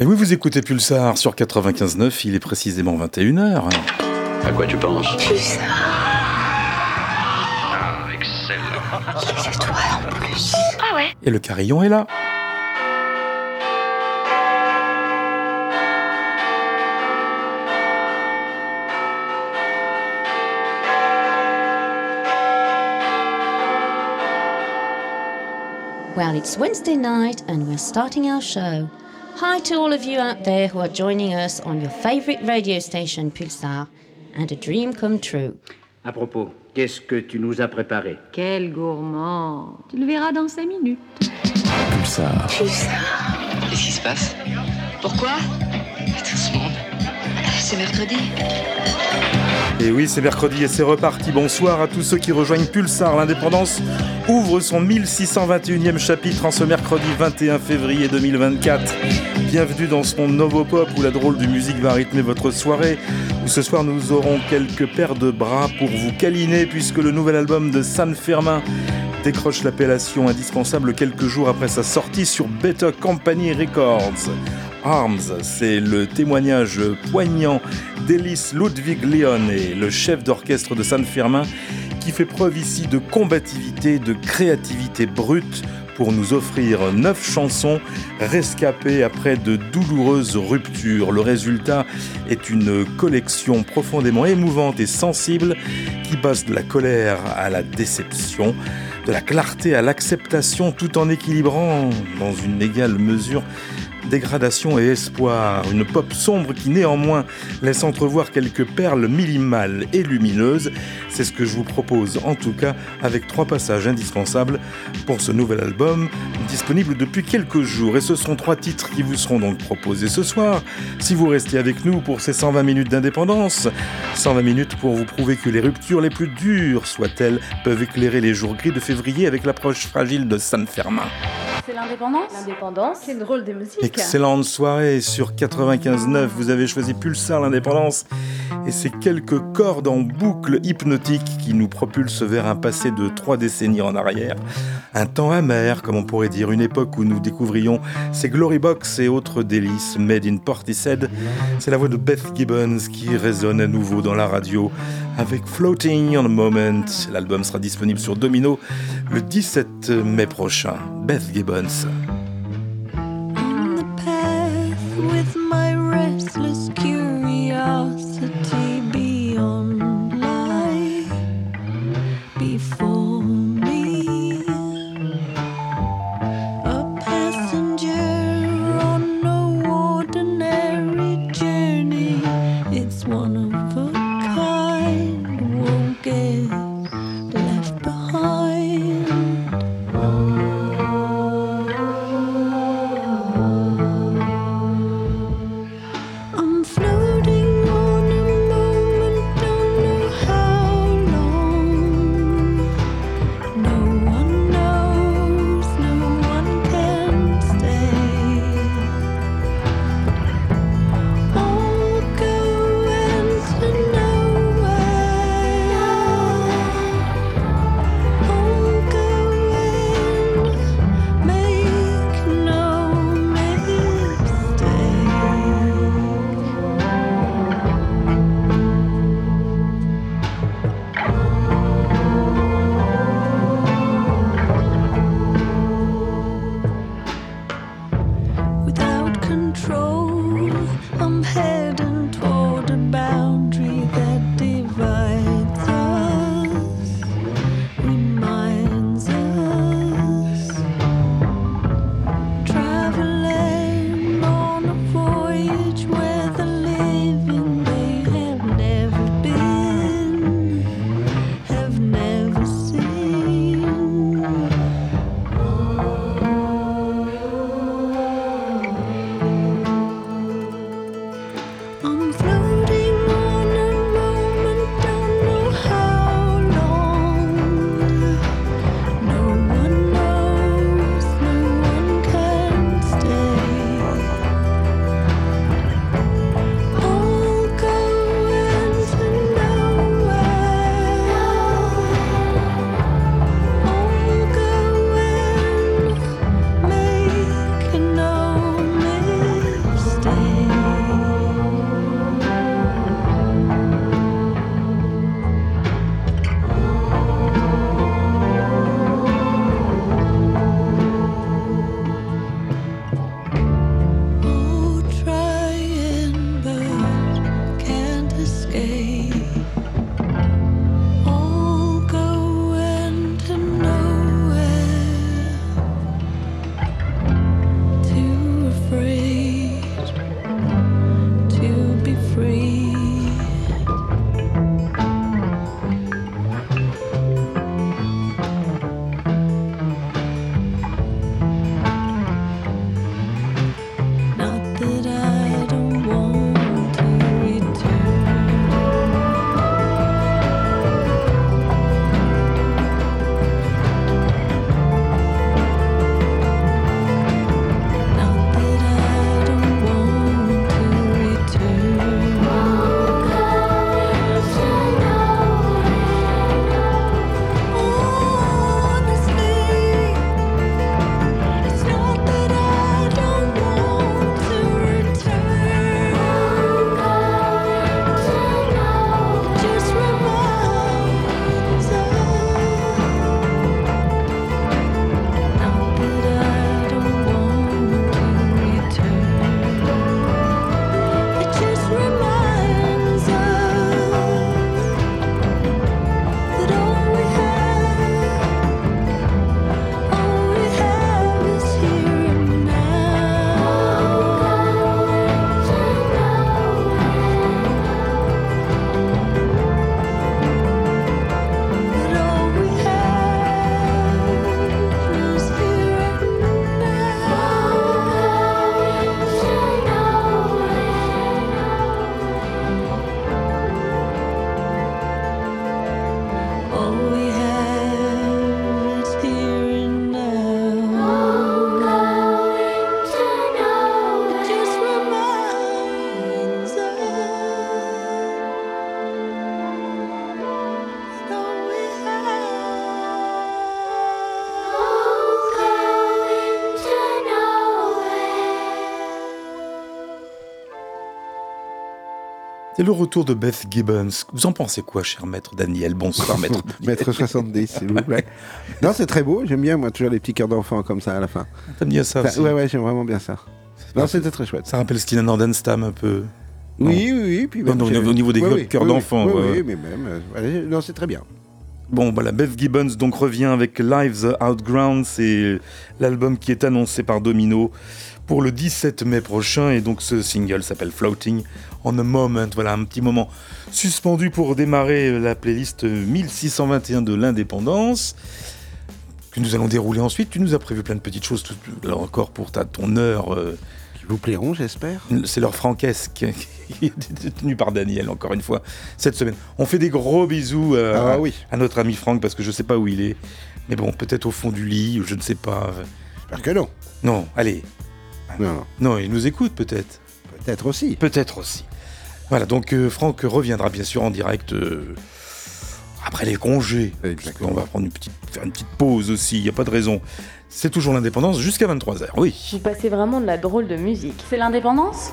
Mais oui, vous écoutez Pulsar sur 95.9, il est précisément 21h. À quoi tu penses Pulsar. Ah, excellent. C'est toi en plus. Ah ouais Et le carillon est là. Well, it's Wednesday night and we're starting our show. Hi to all of you out there who are joining us on your favorite radio station Pulsar and a dream come true. À propos, qu'est-ce que tu nous as préparé? Quel gourmand Tu le verras dans cinq minutes. Pulsar. Pulsar. Qu'est-ce qui se passe? Pourquoi? Tout ce monde. C'est mercredi. Et oui, c'est mercredi et c'est reparti. Bonsoir à tous ceux qui rejoignent Pulsar. L'indépendance ouvre son 1621e chapitre en ce mercredi 21 février 2024. Bienvenue dans son Novopop où la drôle de musique va rythmer votre soirée. Où ce soir nous aurons quelques paires de bras pour vous câliner puisque le nouvel album de San Fermin décroche l'appellation indispensable quelques jours après sa sortie sur Better Company Records. Arms, c'est le témoignage poignant d'Elis Ludwig Leone, le chef d'orchestre de San Fermin, qui fait preuve ici de combativité, de créativité brute pour nous offrir neuf chansons rescapées après de douloureuses ruptures. Le résultat est une collection profondément émouvante et sensible qui passe de la colère à la déception, de la clarté à l'acceptation tout en équilibrant dans une égale mesure dégradation et espoir, une pop sombre qui néanmoins laisse entrevoir quelques perles minimales et lumineuses. C'est ce que je vous propose en tout cas avec trois passages indispensables pour ce nouvel album disponible depuis quelques jours. Et ce seront trois titres qui vous seront donc proposés ce soir. Si vous restez avec nous pour ces 120 minutes d'indépendance, 120 minutes pour vous prouver que les ruptures les plus dures soient-elles peuvent éclairer les jours gris de février avec l'approche fragile de San Fermin. C'est l'indépendance? L'indépendance. C'est drôle des musiques. Excellente soirée sur 95.9. Vous avez choisi Pulsar l'indépendance et ces quelques cordes en boucle hypnotique qui nous propulsent vers un passé de trois décennies en arrière. Un temps amer, comme on pourrait dire, une époque où nous découvrions ces Glory Box et autres délices made in Portishead. C'est la voix de Beth Gibbons qui résonne à nouveau dans la radio avec Floating on a Moment. L'album sera disponible sur Domino le 17 mai prochain. Beth Gibbons. On the path with my restless C'est le retour de Beth Gibbons. Vous en pensez quoi, cher maître Daniel? Bonsoir, maître. Maître 70, s'il vous plaît. Non, c'est très beau. J'aime bien, moi, toujours les petits cœurs d'enfant comme ça à la fin. T'aimes bien ça Enfin, aussi? ouais, ouais, j'aime vraiment bien ça. Non, c'était très chouette. Ça rappelle Stina Nordenstam un peu. Oui, oui, oui. Puis Non, non, au niveau des oui, cœurs oui, d'enfant, Oui, oui, mais même. euh, non, c'est très bien. Bon, voilà, Beth Gibbons donc revient avec Lives Outground, c'est l'album qui est annoncé par Domino pour le 17 mai prochain, et donc ce single s'appelle Floating on a Moment, voilà, un petit moment suspendu pour démarrer la playlist 1621 de l'indépendance, que nous allons dérouler ensuite. Tu nous as prévu plein de petites choses, là encore pour ta, ton heure, euh, vous plairont, j'espère? c'est l'heure franquesque, qui est tenue par Daniel, encore une fois, cette semaine. On fait des gros bisous euh, Ah à- oui. à notre ami Franck parce que je sais pas où il est. Mais bon, peut-être au fond du lit, je ne sais pas. J'espère que non. Non, allez. Non, non. Non, il nous écoute peut-être. Peut-être aussi. Peut-être aussi. Voilà, donc euh, Franck reviendra bien sûr en direct euh, après les congés. Exactement. On va prendre une petite, faire une petite pause aussi, il n'y a pas de raison. C'est toujours l'indépendance jusqu'à 23h, oui. Vous passez vraiment de la drôle de musique. C'est l'indépendance?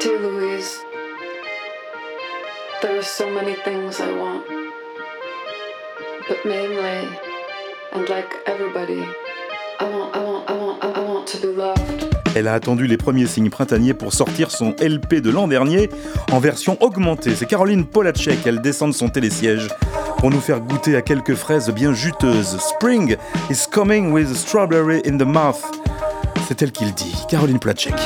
Dear Louise, there are so many things I want. But mainly, and like everybody, I want, I want, I want, I want to be loved. Elle a attendu les premiers signes printaniers pour sortir son LP de l'an dernier en version augmentée. C'est Caroline Polacek, elle descend de son télésiège pour nous faire goûter à quelques fraises bien juteuses. Spring is coming with strawberry in the mouth. C'est elle qui le dit, Caroline Polacek.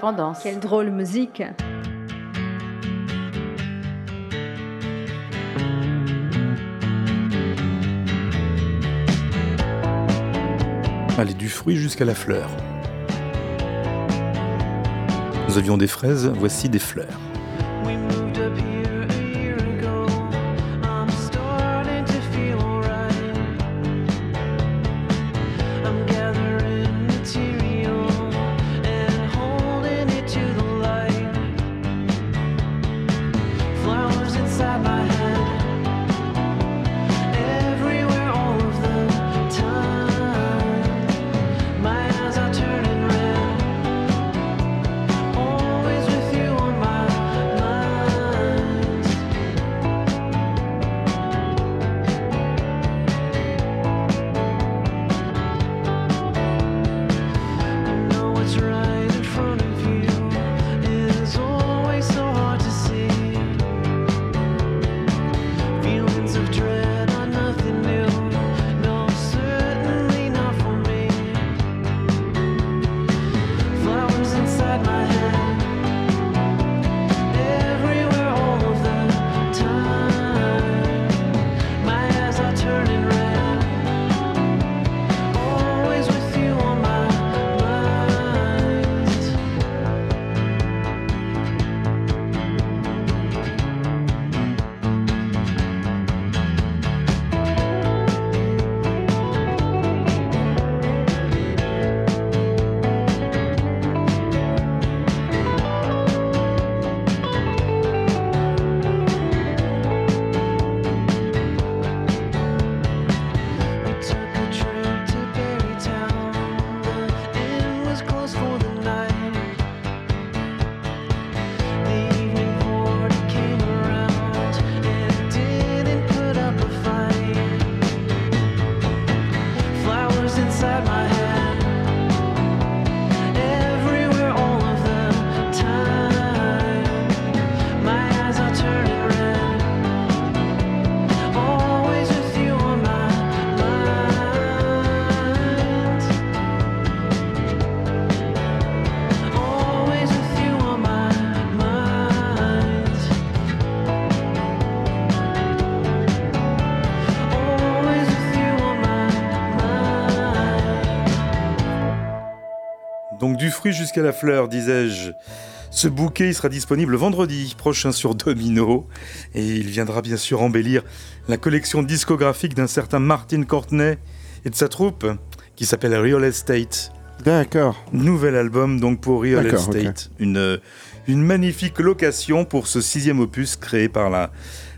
L'indépendance. Quelle drôle musique. Allez, du fruit jusqu'à la fleur. Nous avions des fraises, voici des fleurs. Fruit jusqu'à la fleur, disais-je. Ce bouquet il sera disponible vendredi prochain sur Domino et il viendra bien sûr embellir la collection discographique d'un certain Martin Courtney et de sa troupe qui s'appelle Real Estate. D'accord. Nouvel album donc pour Real Estate. Une, une magnifique location pour ce sixième opus créé par la,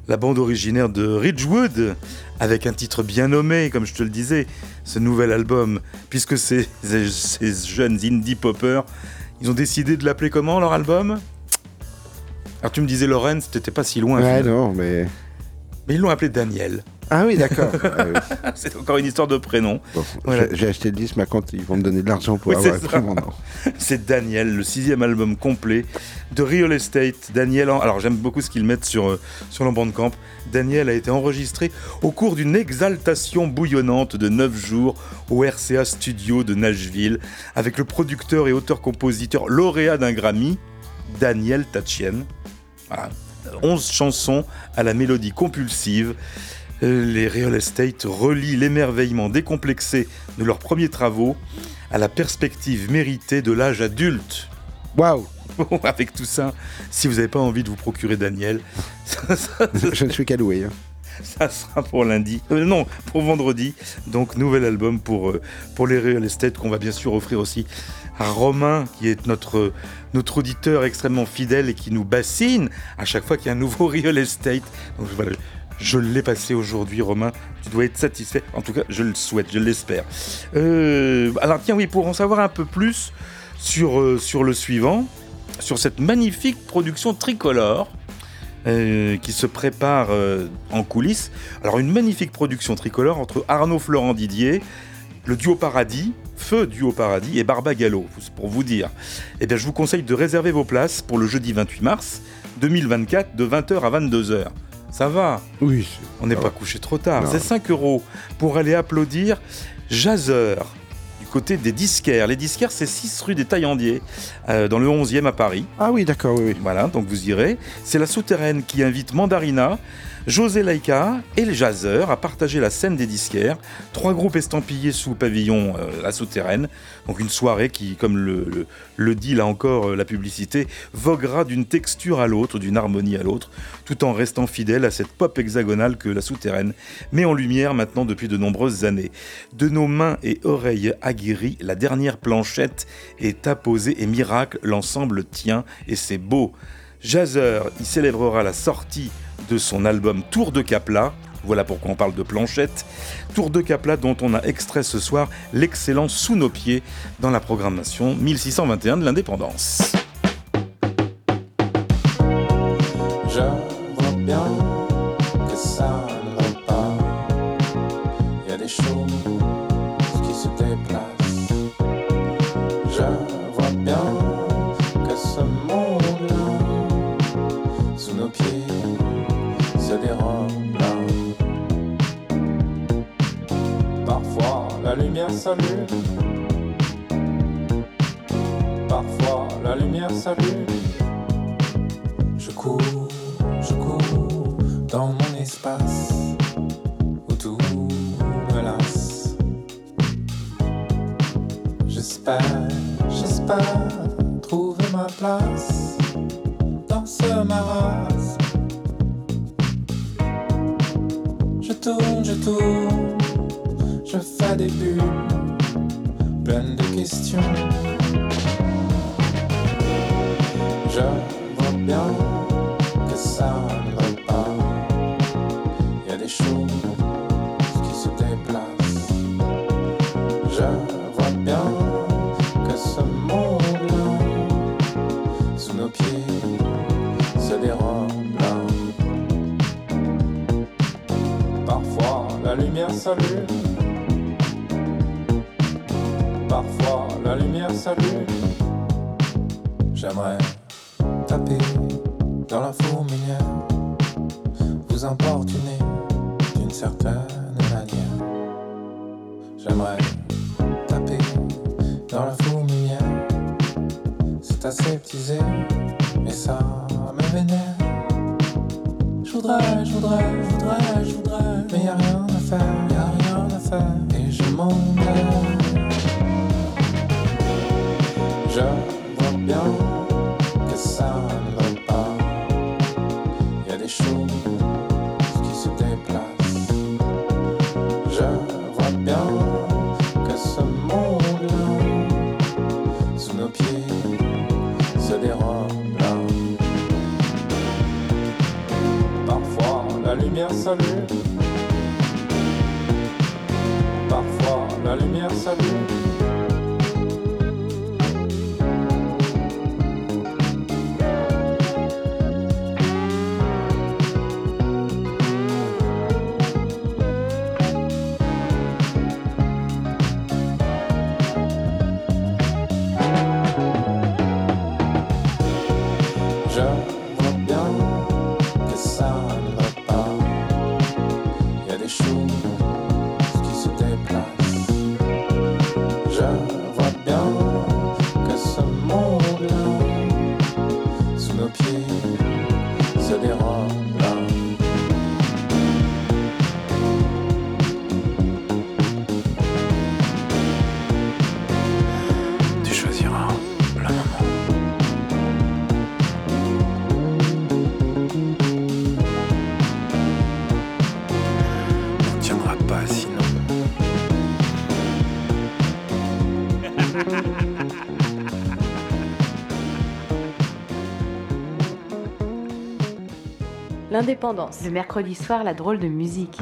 la bande originaire de Ridgewood, avec un titre bien nommé, comme je te le disais, ce nouvel album, puisque ces, jeunes indie poppers, ils ont décidé de l'appeler comment leur album? Alors tu me disais Lorenz, t'étais pas si loin. Ouais, finalement. non, mais. Mais ils l'ont appelé Daniel. Ah oui, d'accord. Ah oui. C'est encore une histoire de prénom. Bon, Voilà. j'ai- acheté le disque, ma compte, ils vont me donner de l'argent pour Oui, avoir c'est Daniel, le sixième album complet de Real Estate. Daniel, en- alors j'aime beaucoup ce qu'ils mettent sur, euh, sur le Bandcamp. Daniel a été enregistré au cours d'une exaltation bouillonnante de 9 jours au RCA Studio de Nashville avec le producteur et auteur-compositeur lauréat d'un Grammy, Daniel Tachien. Voilà. 11 chansons à la mélodie compulsive. Euh, Les Real Estate relient l'émerveillement décomplexé de leurs premiers travaux à la perspective méritée de l'âge adulte. Waouh avec tout ça, si vous n'avez pas envie de vous procurer Daniel, ça, ça- Je ne suis qu'à louer. hein. ça sera pour lundi. Euh, non, pour vendredi. Donc, nouvel album pour, euh, pour les Real Estate qu'on va bien sûr offrir aussi à Romain, qui est notre, notre auditeur extrêmement fidèle et qui nous bassine à chaque fois qu'il y a un nouveau Real Estate. Donc, voilà. Je l'ai passé aujourd'hui, Romain. Tu dois être satisfait. En tout cas, je le souhaite, je l'espère. Euh, alors, tiens, oui, pour en savoir un peu plus sur, euh, le suivant, sur cette magnifique production tricolore euh, qui se prépare en coulisses. Alors une magnifique production tricolore entre Arnaud Florent Didier, le duo Paradis, Feu Duo Paradis et Barba Gallo, pour vous dire. Eh bien je vous conseille de réserver vos places pour le jeudi 28 mars 2024 de 20h à 22h. Ça va, Oui. on n'est pas couché trop tard. C'est 5 euros pour aller applaudir Jazer du côté des disquaires. Les disquaires, c'est 6 rue des Taillandiers, euh, dans le 11e à Paris. Ah oui, d'accord, oui, oui. Voilà, donc vous irez. C'est la souterraine qui invite Mandarina, José Laïka et les Jazzers à partager la scène des disquaires. Trois groupes estampillés sous pavillon euh, La Souterraine. Donc une soirée qui, comme le dit là encore euh, la publicité, voguera d'une texture à l'autre, d'une harmonie à l'autre, tout en restant fidèle à cette pop hexagonale que La Souterraine met en lumière maintenant depuis de nombreuses années. De nos mains et oreilles aguerries, la dernière planchette est apposée et miracle, l'ensemble tient et c'est beau. Jazzer y célébrera la sortie de son album Tour de Capla. Voilà pourquoi on parle de planchette. Tour de Capla dont on a extrait ce soir l'excellent Sous nos pieds dans la programmation 1621 de l'indépendance. La lumière s'allume. Parfois la lumière s'allume. Je cours, je cours dans mon espace où tout me lasse. J'espère, j'espère trouver ma place dans ce marasme. Je tourne, je tourne, fais des bulles pleines de questions. Je vois bien que ça ne va pas. Il y a des choses qui se déplacent. Je vois bien que ce monde-là, sous nos pieds, se dérobe. Parfois la lumière s'allume. Le mercredi soir, la drôle de musique.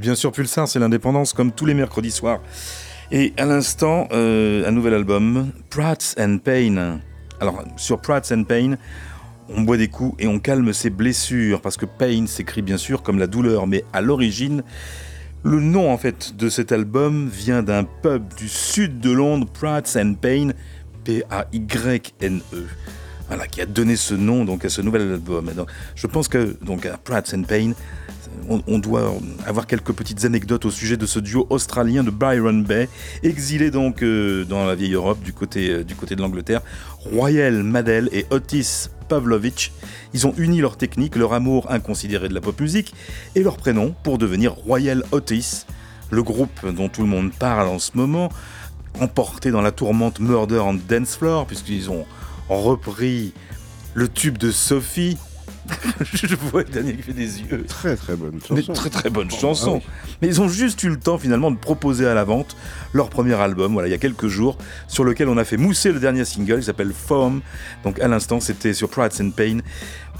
Bien sûr Pulsar, c'est l'indépendance comme tous les mercredis soirs. Et à l'instant, euh, un nouvel album, Prats and Pain. Alors sur Prats and Pain, on boit des coups et on calme ses blessures parce que Pain s'écrit bien sûr comme la douleur, mais à l'origine, le nom en fait de cet album vient d'un pub du sud de Londres, Prats and Pain, P-A-Y-N-E. Voilà, qui a donné ce nom donc à ce nouvel album. Donc, je pense que donc à Prats and Pain, on, doit avoir quelques petites anecdotes au sujet de ce duo australien de Byron Bay, exilé donc euh, dans la vieille Europe du côté, euh, du côté de l'Angleterre. Royal Madel et Otis Pavlovich, ils ont uni leur technique, leur amour inconsidéré de la pop musique et leur prénom pour devenir Royal Otis, le groupe dont tout le monde parle en ce moment, emporté dans la tourmente Murder on Dance Floor, puisqu'ils ont repris le tube de Sophie. Je vois Daniel qui fait des yeux. Très très bonne chanson. Mais très très bonne Oh, chanson. ah Mais ils ont juste eu le temps finalement de proposer à la vente leur premier album, voilà, il y a quelques jours, sur lequel on a fait mousser le dernier single, qui s'appelle Foam. Donc à l'instant, c'était sur Prats and Pain.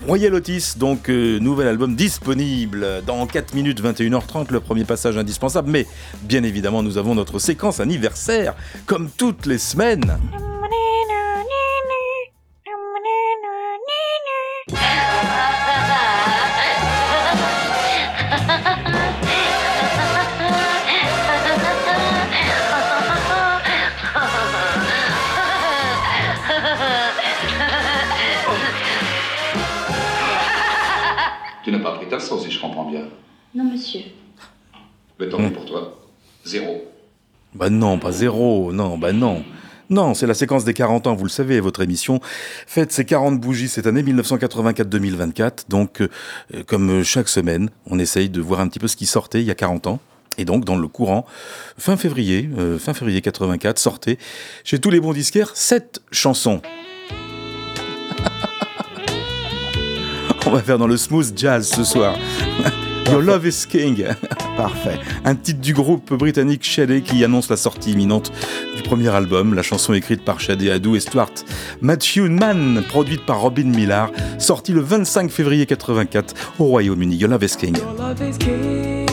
Royal Otis, donc euh, nouvel album disponible dans 4 minutes 21h30, le premier passage indispensable. Mais bien évidemment, nous avons notre séquence anniversaire, comme toutes les semaines. Bah non, pas zéro, non, bah non. Non, c'est la séquence des 40 ans, vous le savez, votre émission fête ses 40 bougies cette année 1984-2024. Donc, euh, comme euh, chaque semaine, on essaye de voir un petit peu ce qui sortait il y a 40 ans. Et donc, dans le courant, fin février, euh, fin février 84, sortait chez tous les bons disquaires sept chansons. on va faire dans le smooth jazz ce soir. Your Love is King. Parfait. Un titre du groupe britannique Shadé qui annonce la sortie imminente du premier album. La chanson écrite par Shadé Adou et Stuart Matthew Mann, produite par Robin Millar, sortie le 25 février 84 au Royaume-Uni. Your Love is. Your love is king.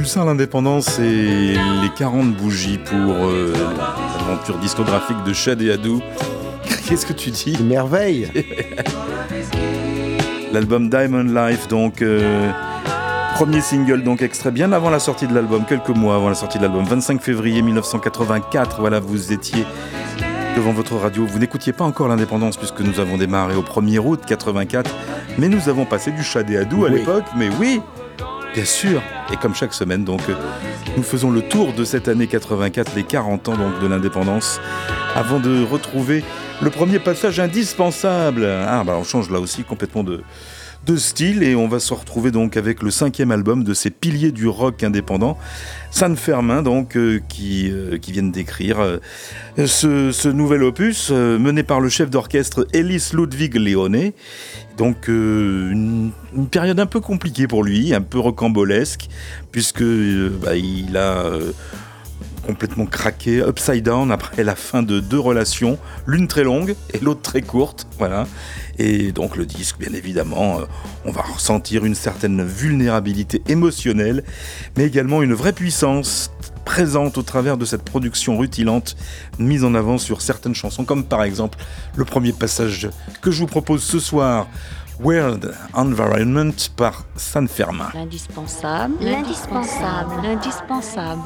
Pulsar l'indépendance et les 40 bougies pour euh, l'aventure discographique de Shad et Adou. Qu'est-ce que tu dis? Merveille L'album Diamond Life, donc euh, premier single, donc extrait bien avant la sortie de l'album, quelques mois avant la sortie de l'album, 25 février 1984. Voilà, vous étiez devant votre radio. Vous n'écoutiez pas encore l'indépendance puisque nous avons démarré au 1er août 84, mais nous avons passé du Shad et Adou à Oui. l'époque. Mais oui, bien sûr. Et comme chaque semaine, donc, euh, nous faisons le tour de cette année 84, les 40 ans donc de l'indépendance, avant de retrouver le premier passage indispensable. Ah, bah on change là aussi complètement de, de style et on va se retrouver donc avec le cinquième album de ces piliers du rock indépendant, San Fermin, donc, euh, qui, euh, qui viennent d'écrire euh, ce, nouvel opus mené par le chef d'orchestre Ellis Ludwig Leone. Donc une, période un peu compliquée pour lui, un peu rocambolesque, puisque bah, il a complètement craqué, upside down après la fin de deux relations, l'une très longue et l'autre très courte, voilà. Et donc le disque, bien évidemment, euh, on va ressentir une certaine vulnérabilité émotionnelle, mais également une vraie puissance présente au travers de cette production rutilante mise en avant sur certaines chansons, comme par exemple le premier passage que je vous propose ce soir, World Environment par San Fermin. L'indispensable. L'indispensable. L'indispensable.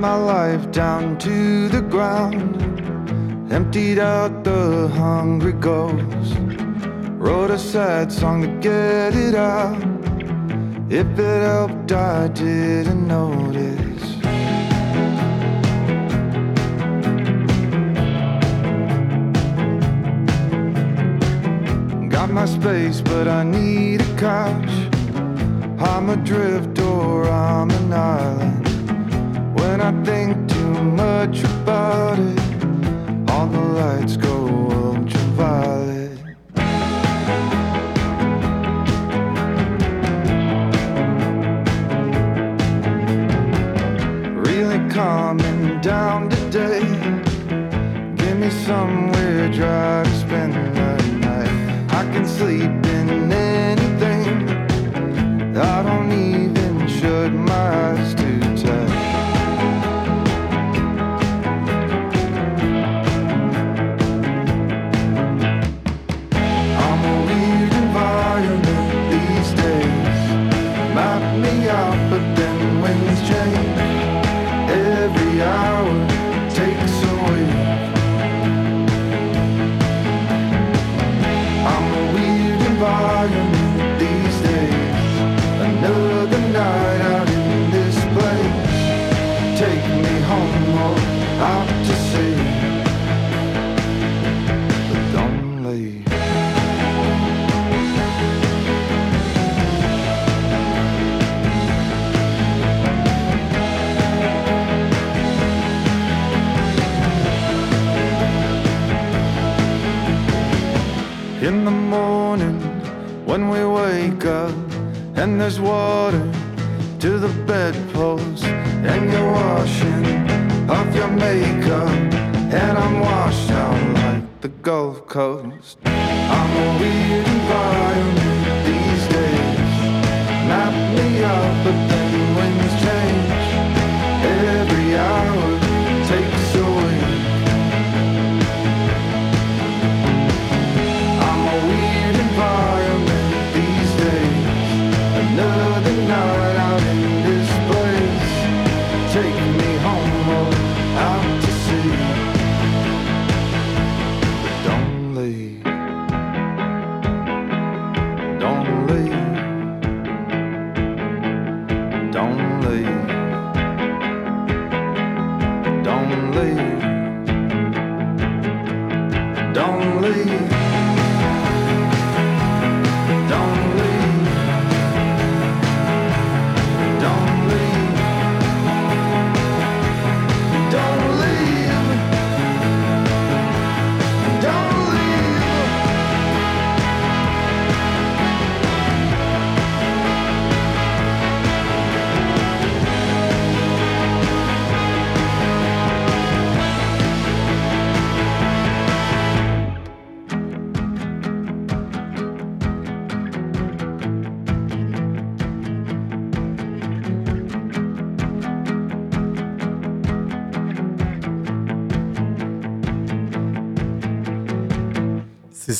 My life down to the ground. Emptied out the hungry ghost. Wrote a sad song to get it out. If it helped, I didn't notice. Got my space, but I need a couch. I'm adrift or I'm an island. When I think too much about it, all the lights go ultraviolet. Really calming down today. Give me somewhere dry to spend the night. I can sleep in anything. I don't even shut my eyes In the morning when we wake up and there's water to the bedpost and you're washing off your makeup and I'm washed out like the Gulf Coast. I'm a weird environment these days. Map me out, but then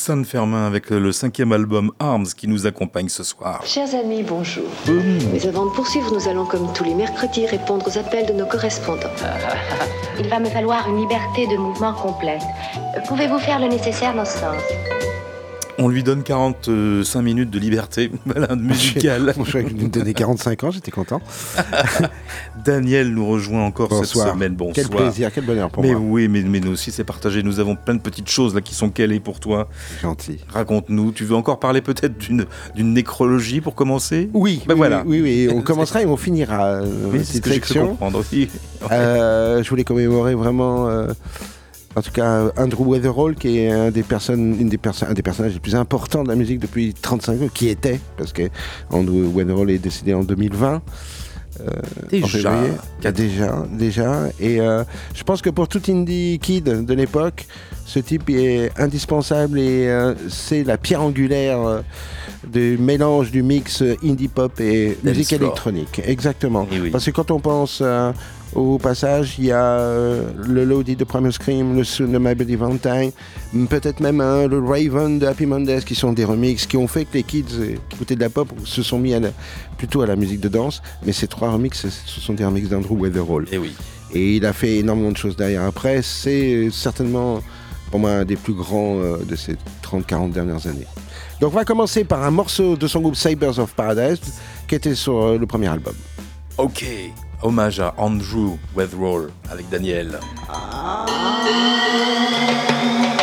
San Fermin avec le cinquième album Arms qui nous accompagne ce soir. Chers amis, bonjour. Mais avant de poursuivre, nous allons, comme tous les mercredis, répondre aux appels de nos correspondants. Il va me falloir une liberté de mouvement complète. Pouvez-vous faire le nécessaire dans ce sens? On lui donne 45 minutes de liberté voilà, musicale. Croyais qu'il nous donnait 45 ans, j'étais content. Daniel nous rejoint encore Bonsoir. cette semaine. Bonsoir. Quel plaisir, quel bonheur pour mais moi. oui, mais, mais nous aussi c'est partagé. Nous avons plein de petites choses là qui sont calées pour toi. Gentil. Raconte-nous. Tu veux encore parler peut-être d'une nécrologie pour commencer? Oui, Ben oui, voilà. oui, oui, on commencera et on finira euh, Oui, c'est ce que j'ai comprendre. Oui. Euh, je voulais commémorer vraiment, euh, en tout cas, Andrew Weatherall, qui est un des, personnes, une des perso- un des personnages les plus importants de la musique depuis 35 ans, qui était, parce que Andrew Weatherall est décédé en 2020. euh, Déjà. en février. déjà, déjà. Et euh, je pense que pour tout indie kid de l'époque, ce type est indispensable et euh, c'est la pierre angulaire euh, du mélange du mix indie pop et musique électronique. Exactement. Eh oui. Parce que quand on pense au passage, il y a euh, le Lodi de Primal Scream, le Soon de My Bloody Valentine, peut-être même hein, le Raven de Happy Mondays, qui sont des remixes qui ont fait que les kids euh, qui écoutaient de la pop se sont mis à la- plutôt à la musique de danse. Mais ces trois remixes, ce- ce sont des remixes d'Andrew Weatherall. Et oui. Et il a fait énormément de choses derrière. Après, c'est certainement pour moi un des plus grands euh, de ces 30-40 dernières années. Donc on va commencer par un morceau de son groupe Cybers of Paradise qui était sur euh, le premier album. Ok. Hommage à Andrew Weatherall avec Daniel. Une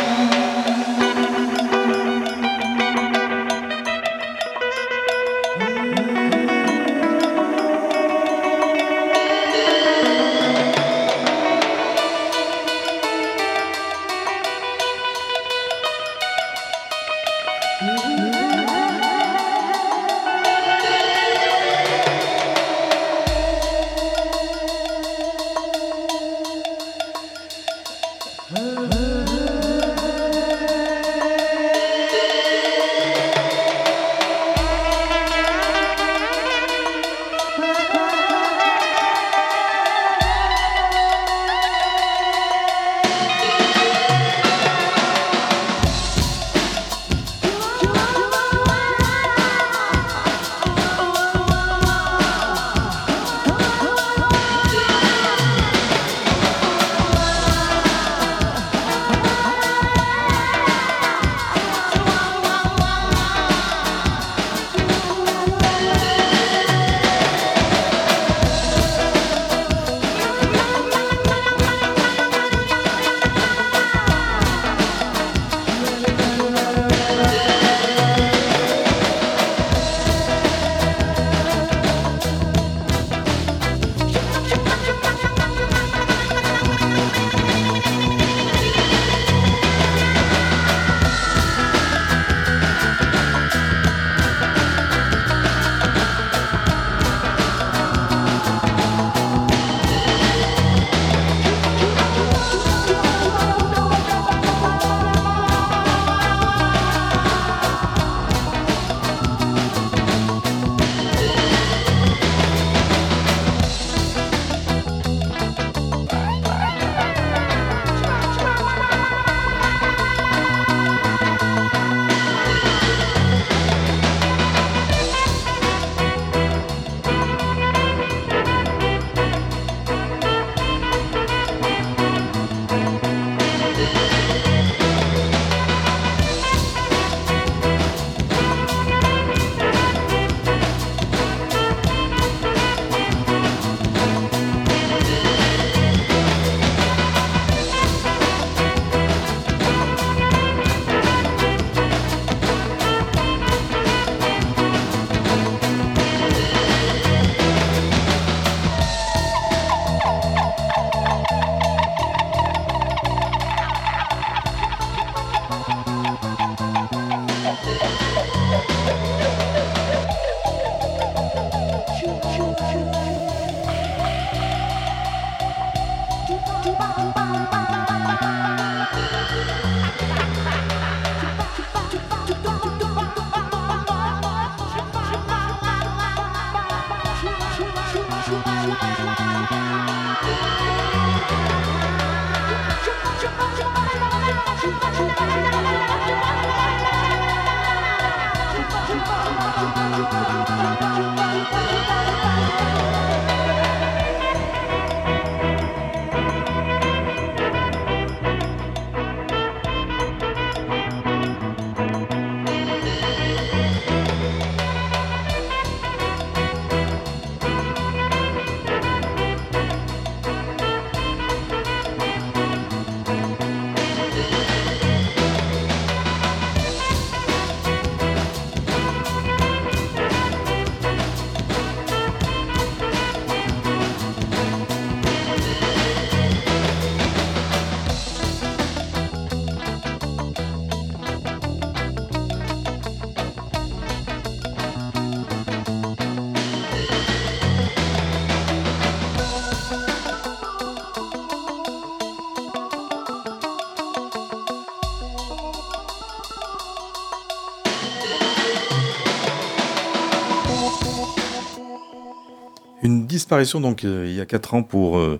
disparition donc euh, il y a 4 ans pour, euh,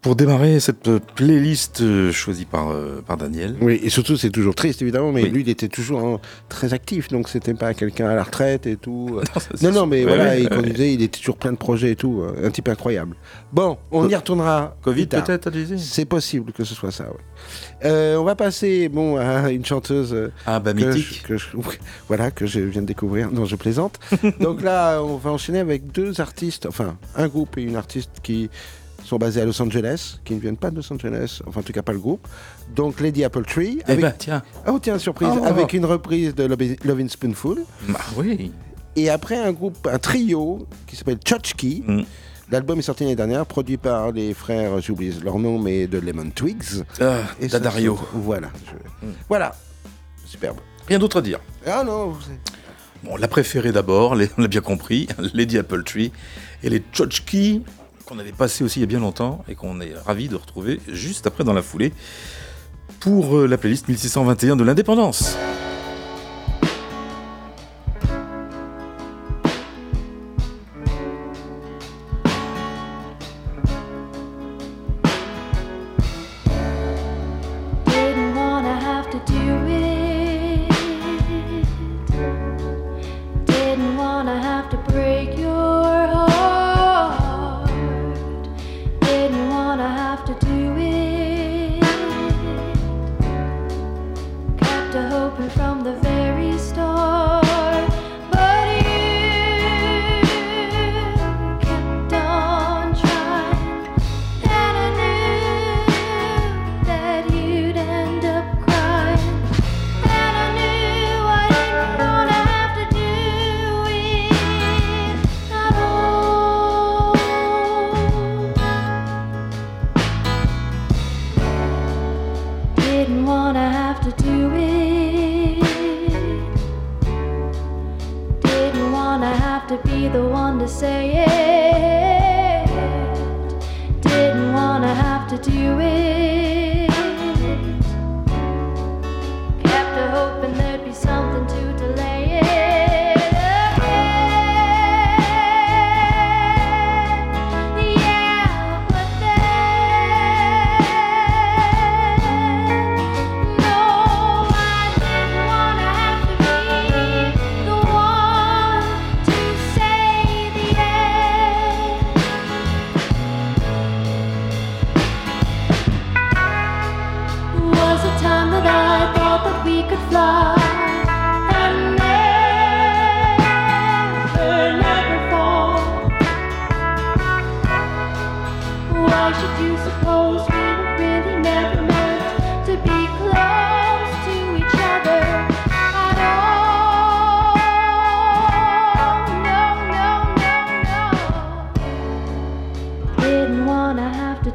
pour démarrer cette euh, playlist euh, choisie par, euh, par Daniel. Oui, et surtout, c'est toujours triste, évidemment, mais Oui. lui, il était toujours hein, très actif, donc c'était pas quelqu'un à la retraite et tout. Non, ça, non, non, mais voilà, Ouais, il ouais, conduisait, il était toujours plein de projets et tout. Un type incroyable. Bon, on y retournera. Covid peut-être, C'est possible que ce soit ça, oui. Euh, on va passer bon, à une chanteuse Ah, bah que mythique. je- que je- voilà, que je viens de découvrir. Non, je plaisante. Donc là, on va enchaîner avec deux artistes, enfin, un groupe et une artiste qui sont basés à Los Angeles, qui ne viennent pas de Los Angeles, enfin en tout cas pas le groupe. Donc Lady Apple Tree. Eh ben, tiens. Oh tiens, surprise, Oh. avec une reprise de Lovin' Spoonful. Bah oui. Et après un groupe, un trio qui s'appelle Tchotchke. Mm. L'album est sorti l'année dernière, produit par les frères, j'oublie leur nom, mais de Lemon Twigs. Ah, Et ça, Dadario. c'est- Voilà. je- Mm. Voilà. Superbe. Rien d'autre à dire. Ah non, Bon, la préférée d'abord, on l'a bien compris, Lady Apple Tree et les Tchotchki qu'on avait passé aussi il y a bien longtemps et qu'on est ravi de retrouver juste après dans la foulée pour euh, la playlist 1621 de l'indépendance.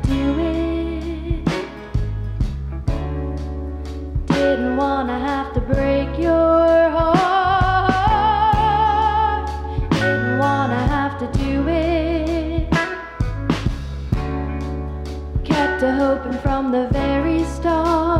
Do. Didn't wanna have to break your heart. Didn't wanna have to do it. Kept a hoping from the very start.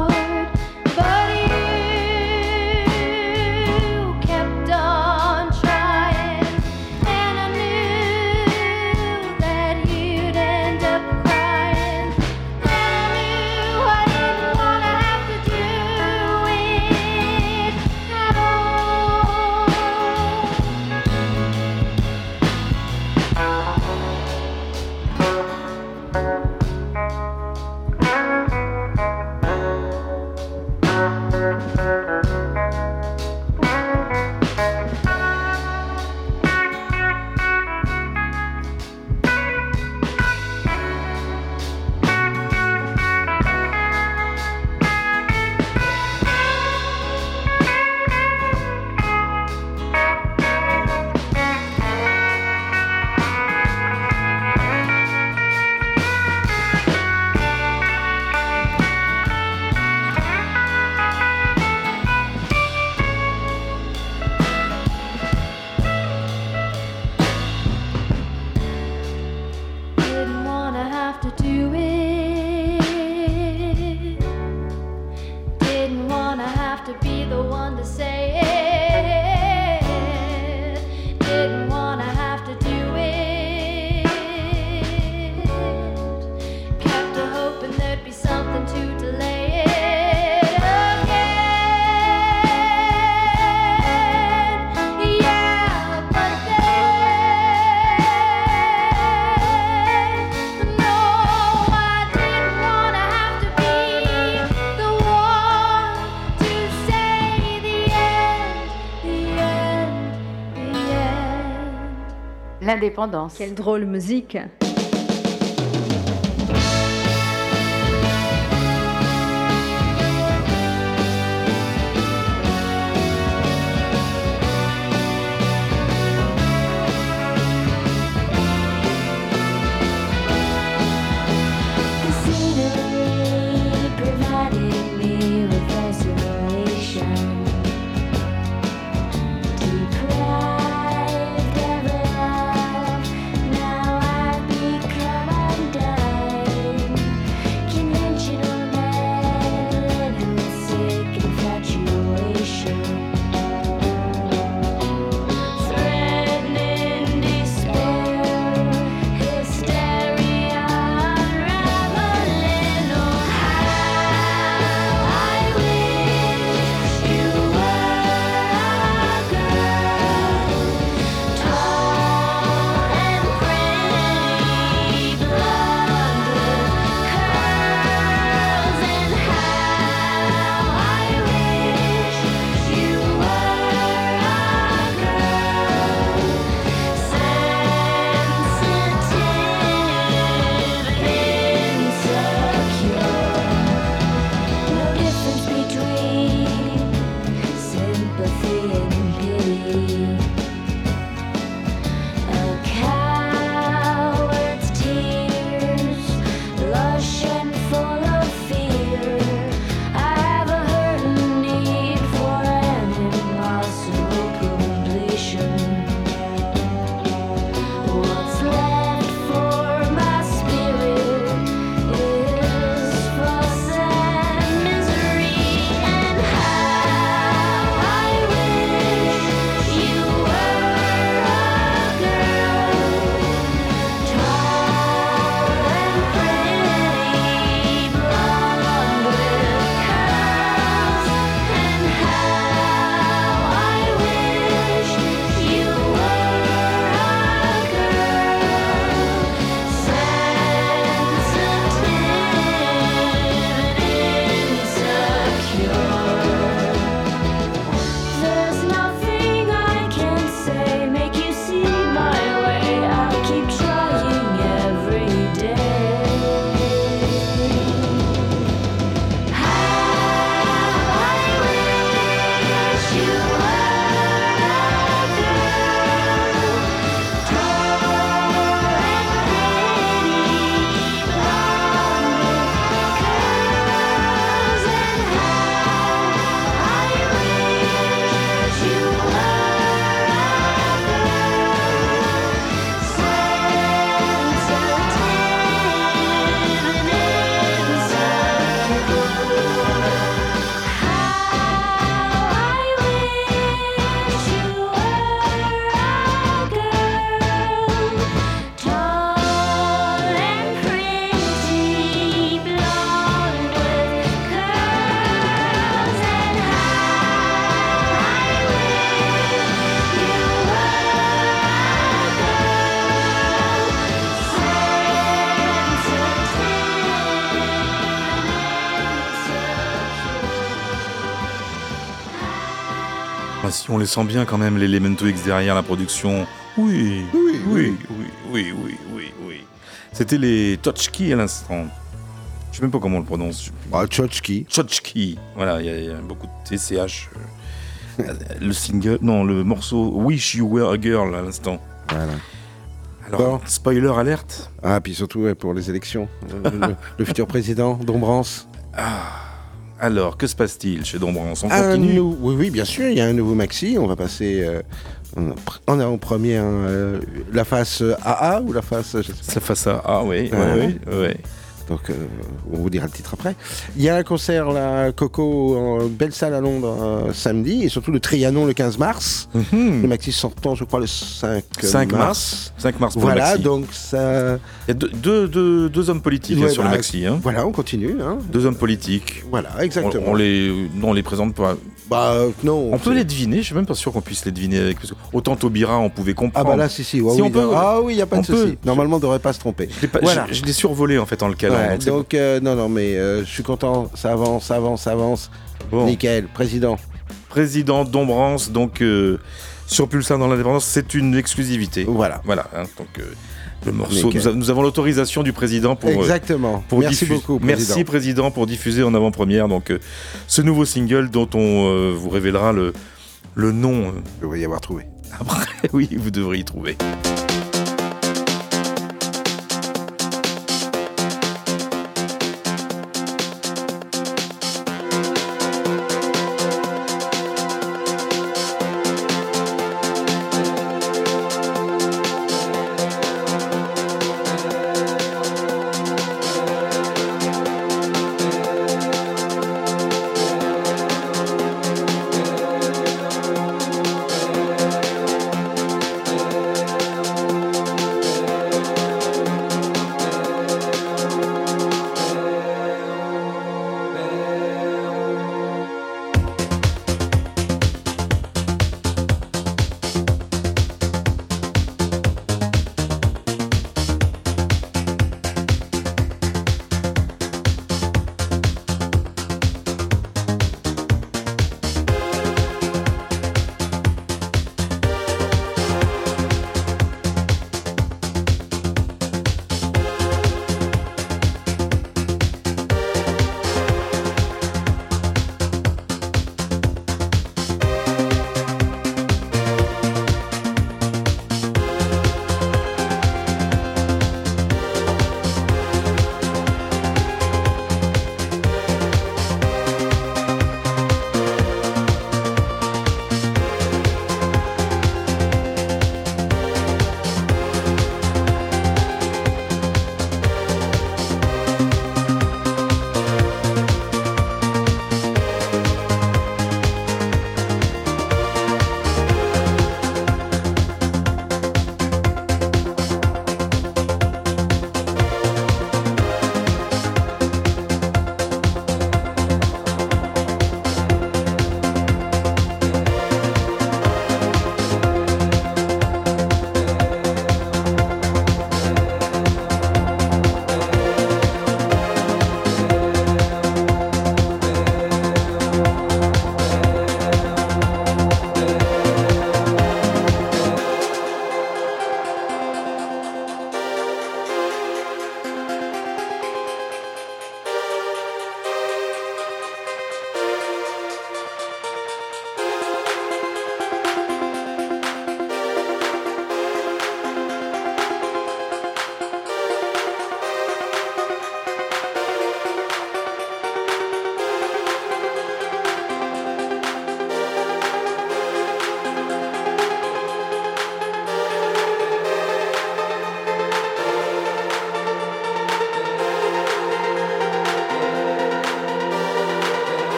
l'indépendance. Quelle drôle musique les sent bien quand même, l'Elemento X derrière la production. Oui, oui, oui, oui, oui, oui, oui, oui. C'était les Totchki à l'instant. Je sais même pas comment on le prononce. Ah, Tchotchki. Tchotchki. Voilà, il y, a beaucoup de TCH. Euh, le single, non, le morceau Wish You Were a Girl à l'instant. Voilà. Alors, spoiler alerte. Ah, puis surtout pour les élections. le, futur président, Dombrance. Alors, que se passe-t-il chez Dombrance On euh, oui, bien sûr, il y a un nouveau maxi. On va passer. Euh, on a en première euh, la face AA ou la face. La face AA. Ah, oui, oui. oui. Donc, euh, on vous dira le titre après. Il y a un concert, la Coco, en belle salle à Londres, euh, samedi, et surtout le Trianon le 15 mars. Le maxi sortant, je crois, le 5, 5 mars. mars. 5 mars pour Voilà, le maxi. donc ça. Il y a deux, deux, deux- deux hommes politiques hein, sur bah, le maxi. hein. Voilà, on continue. Hein. Deux hommes politiques. Voilà, exactement. On, on les, non, on les présente pas. Bah non. On peut les deviner, je suis même pas sûr qu'on puisse les deviner avec. parce que autant Taubira, on pouvait Ah comprendre. bah là, si, si. ouais, Si oui, on peut- ah oui, il n'y a pas de souci. Normalement, on ne devrait pas se tromper. Je l'ai Voilà. survolé en fait en le calant. Ouais, donc euh, non, non, mais euh, je suis content. Ça avance, ça avance, ça avance. Bon. Nickel, président. Président Dombrance, donc euh, sur Pulsar dans l'indépendance, c'est une exclusivité. Voilà. Voilà. hein, donc le morceau, nous, a- nous avons l'autorisation du président pour. euh, Exactement. pour Merci beaucoup, président. Merci président pour diffuser en avant-première donc euh, ce nouveau single dont on euh, vous révélera le le nom. euh, Je vais y avoir trouvé. Après, oui, vous devrez y trouver.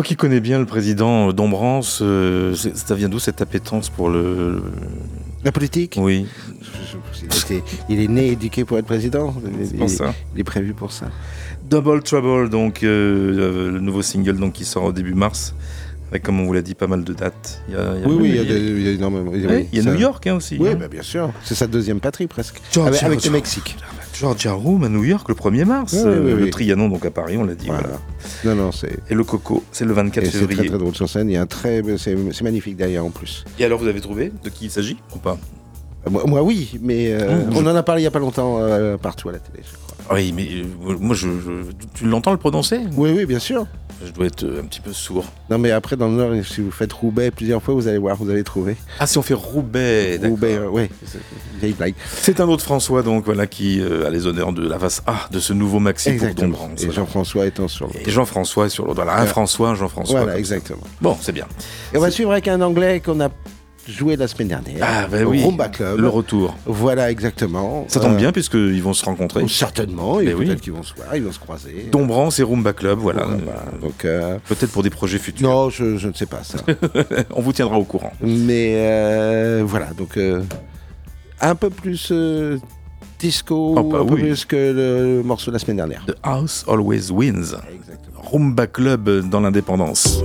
Toi qui connais bien le président Dombrance, euh, ça vient d'où cette appétence pour le. La politique? Oui. Il, était- il est né éduqué pour être président? Il, ça. il est prévu pour ça. Double Trouble, donc euh, euh, le nouveau single donc, qui sort au début mars, avec comme on vous l'a dit, pas mal de dates. Il y a, il y a Oui, oui, il y a, des- il y a énormément. oui, il y a ça- New York hein, aussi. Oui, hein. bah, bien sûr. C'est sa deuxième patrie presque. Avec avec le. Mexique. Georgia Room à New York le 1er mars. Oui, oui, Euh, oui, le oui. Trianon donc à Paris, on l'a dit. Voilà. Voilà. Non, non, c'est. Et le Coco, c'est le 24 Et c'est février. très très drôle sur scène. Il y a un très, c'est c'est magnifique derrière en plus. Et alors vous avez trouvé de qui il s'agit ou pas? Euh, Moi, moi, oui, mais euh, Mmh. on en a parlé il y a pas longtemps euh, partout à la télé. Je crois. Oui, mais euh, moi je, je- tu l'entends le prononcer Oui, oui, bien sûr. Je dois être euh, un petit peu sourd. Non, mais après dans le Nord, si vous faites Roubaix plusieurs fois, vous allez voir, vous allez trouver. Ah si on fait Roubaix, d'accord. Roubaix, euh, ouais, c'est une vieille blague. C'est un autre François donc voilà qui euh, a les honneurs de la face A de ce nouveau maxi pour. Dombrance. Et Jean-François étant sur le. Et Jean-François est sur l'autre. Voilà, un. François, un Jean-François. Voilà, exactement. Bon, c'est bien. Et on va suivre avec un Anglais qu'on a joué la semaine dernière. Ah, bah au oui. Rumba Club. Le retour. Voilà, exactement. Ça tombe Euh, bien puisqu'ils vont se rencontrer. Certainement, et Mais oui. peut-être qu'ils vont se voir, ils vont se croiser. Dombrance et Rumba Club, voilà. Donc, euh, Peut-être pour des projets futurs. Non, je, je ne sais pas ça. on vous tiendra au courant. Mais euh, voilà, donc euh, un peu plus disco, Ah, bah un peu oui. plus que le morceau de la semaine dernière. The House Always Wins. Rumba Club dans l'indépendance.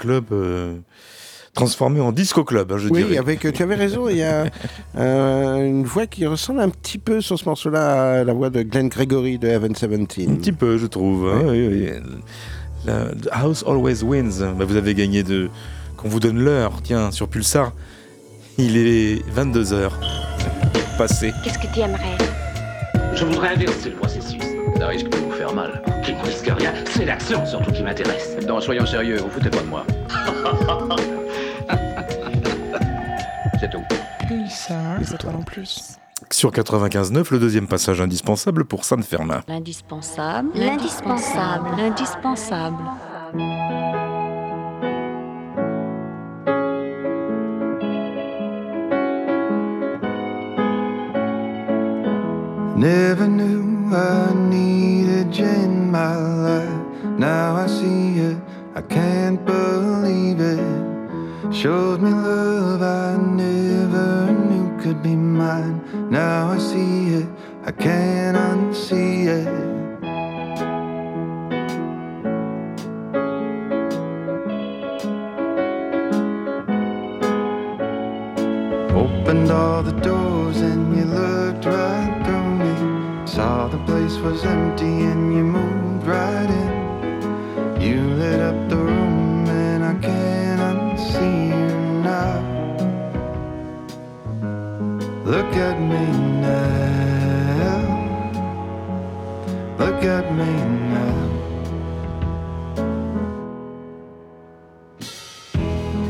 Club euh, transformé en disco club, hein, je Oui, dirais. avec, euh, tu avais raison, il y a euh, une voix qui ressemble un petit peu sur ce morceau-là à la voix de Glenn Gregory de Heaven 17. Un petit peu, je trouve. hein, oui, oui. La- The House Always Wins. Bah, vous avez gagné de. Qu'on vous donne l'heure, tiens, sur Pulsar. Il est 22h. Passé. Qu'est-ce que tu aimerais? Je voudrais inverser le processus. Ça risque de vous faire mal. Qui ne risque rien, c'est l'action surtout qui m'intéresse. Non, soyons sérieux, vous foutez pas de moi. C'est tout. Pulsar, les étoiles en plus. Sur 95.9, le deuxième passage indispensable pour Sainte-Fermin. L'indispensable. L'indispensable. L'indispensable. Never knew I needed in my life. Now I see it, I can't believe it. Showed me love I never knew could be mine. Now I see it, I can't unsee it. Opened all the doors and you looked right. Saw the place was empty and you moved right in. You lit up the room and I can't unsee you now. Look at me now. Look at me now.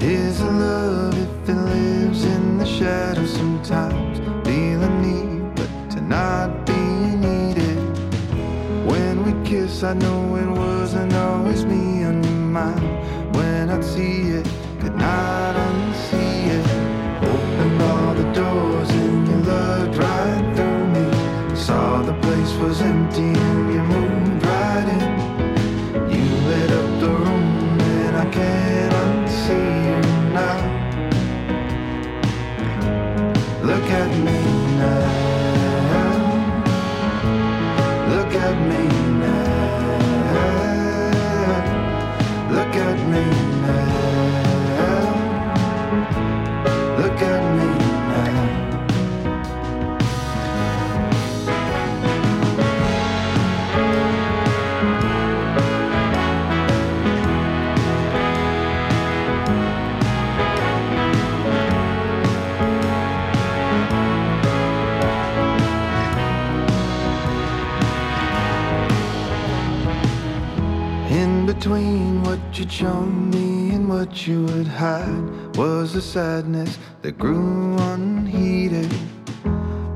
Is love if it lives in the shadows sometimes? I know it wasn't always me on your mind. When I'd see it, a sadness that grew unheeded.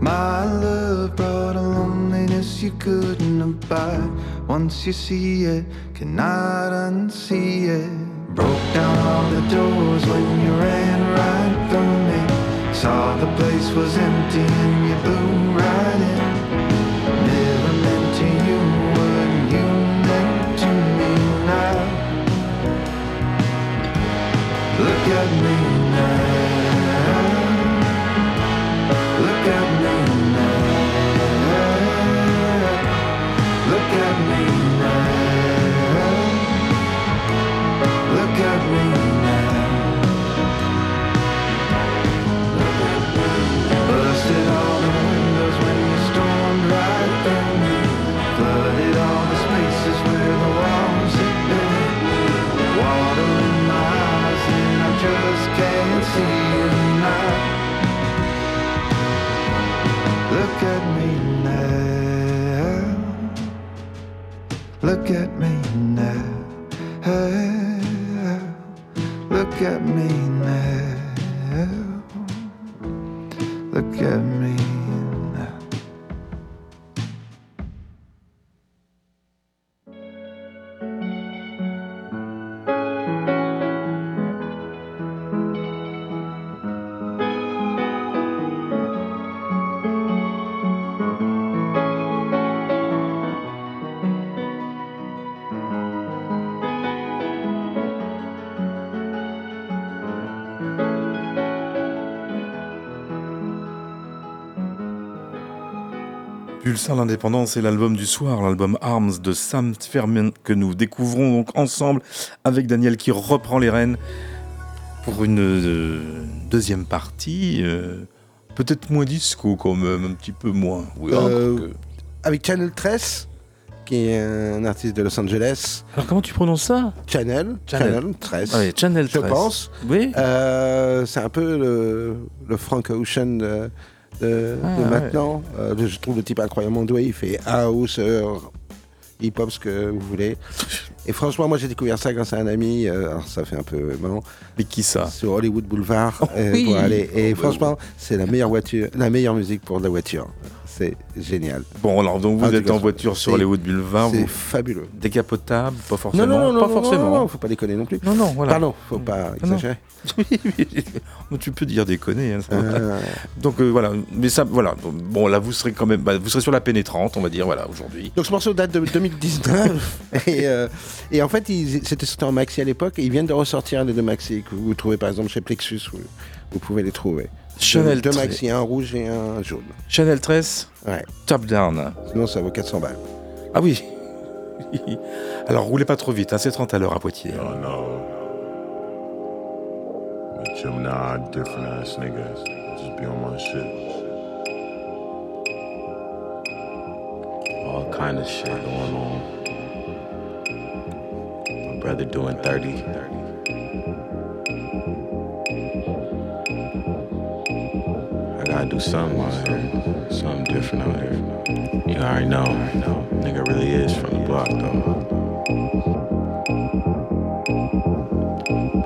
My love brought a loneliness you couldn't abide. Once you see it, cannot unsee it. Broke down all the doors when you ran right through me. Saw the place was empty and you blew right in. Pulsar l'indépendance est l'album du soir, l'album Arms de Sam Fermin que nous découvrons donc ensemble avec Daniel qui reprend les rênes pour une euh, deuxième partie. euh, Peut-être moins disco quand même, un petit peu moins. Oui, Euh, que- Avec Channel 13 qui est un artiste de Los Angeles. Alors comment tu prononces ça? Channel, Channel. Channel, 13. Ah oui, Channel Je 13. pense. Oui. Euh, c'est un peu le, le Frank Ocean de, de- Ah, de ouais. maintenant. Euh, je trouve le type incroyablement doué. Il fait house, euh, hip-hop, ce que vous voulez. Et franchement, moi j'ai découvert ça grâce à un ami. euh, alors ça fait un peu marrant. Mais qui ça? Sur Hollywood Boulevard. euh, oui. pour aller. Et Oh, bah franchement, c'est la meilleure voiture, la meilleure musique pour la voiture. C'est génial. Bon, alors donc vous Ah, êtes en voiture sur c'est- Hollywood Boulevard. C'est vous- fabuleux. Décapotable, pas forcément. Non, non, non, pas non, forcément. non, non, faut pas déconner non plus. Non, non, voilà. Pardon, faut pas Non, non. exagérer. Tu peux dire déconner. hein. Euh, Donc euh, voilà, mais ça, voilà. Bon, là, vous serez quand même, bah, vous serez sur la pénétrante, on va dire, voilà, aujourd'hui. Donc ce morceau date de 2019 et, euh, et en fait c'était sorti en maxi à l'époque et ils viennent de ressortir les deux maxi que vous trouvez par exemple chez Plexus vous, vous pouvez les trouver. Chanel deux, maxi, un rouge et un jaune. Chanel 13, Ouais. top down. Sinon ça vaut 400 balles. Ah oui. Alors roulez pas trop vite, hein, c'est 30 à l'heure à Poitiers. But Gemini, different ass niggas. Just be on my shit. All kind of shit going on. My brother doing 30. I gotta do something out here. Something different out here. You already know. Nigga really is from the block though.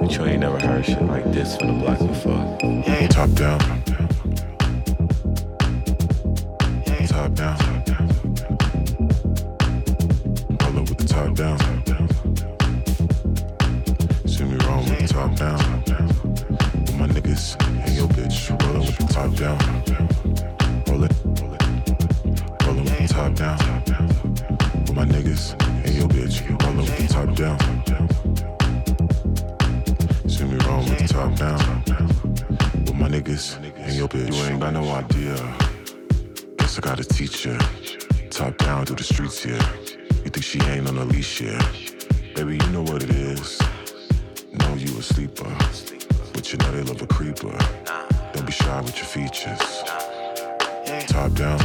But you ain't never heard shit like this from the block before. Top down. Top down. Pull up with the top down. See me wrong with the top down. With my niggas and your bitch. Top down. Roll it. Roll up with the top down. With my niggas and your bitch. Roll the top down. See me wrong with the top down. With my niggas and your bitch. You ain't got no idea. Guess I gotta teach ya. Top down through the streets here. You think she ain't on a leash here? Baby, you know what it is. Know you a sleeper. But you know they love a creeper. Don't be shy with your features. Top down.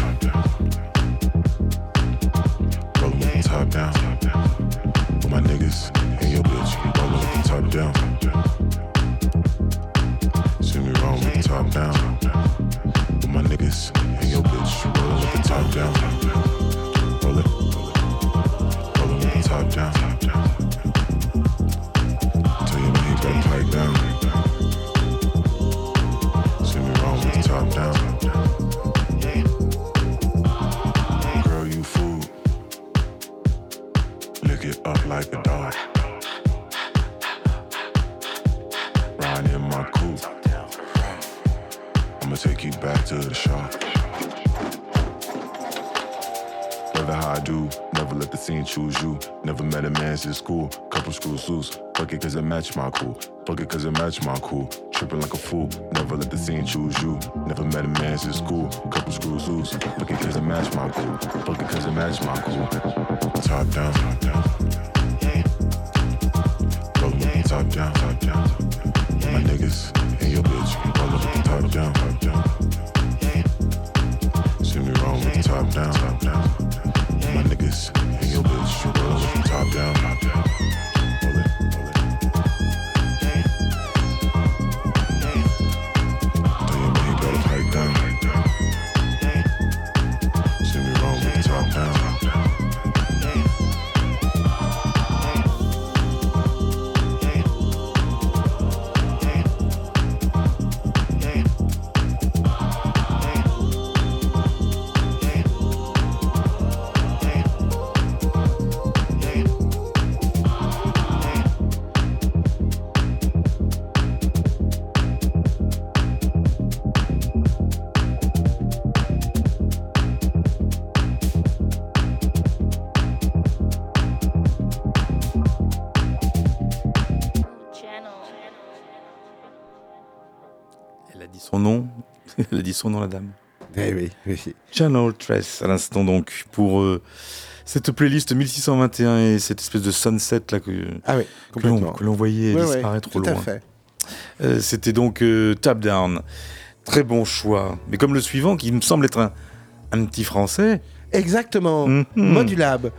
Roll with the top down. With my niggas and your bitch. Roll 'em with the top down. See me wrong with the top down. With my niggas and your bitch. Roll 'em with the top down. Roll it. Roll with the top down. Like in my coupe. I'ma take you back to the shop. Never how I do, never let the scene choose you. Never met a man since school, couple screws loose. Fuck it cause it match my cool, fuck it cause it match my cool. Tripping like a fool, never let the scene choose you. Never met a man since school, couple screws loose. Fuck it cause it match my cool, fuck it cause it match my cool. Top down, top down. Top down, top down. My niggas and your bitch, roll up, top down, top down. See me wrong with the top down, top down. My niggas and your bitch, roll up, top down, top down. Elle a dit son nom, la dame. Eh oui, oui. Channel 13, à l'instant donc, pour euh, cette playlist 1621 et cette espèce de sunset là que, Ah oui, que l'on complètement. que l'on voyait disparaître au à loin. fait. Euh, C'était donc euh, Tap Down. Très bon choix. Mais comme le suivant, qui me semble être un, un petit français. Exactement. Mhm. Modulab.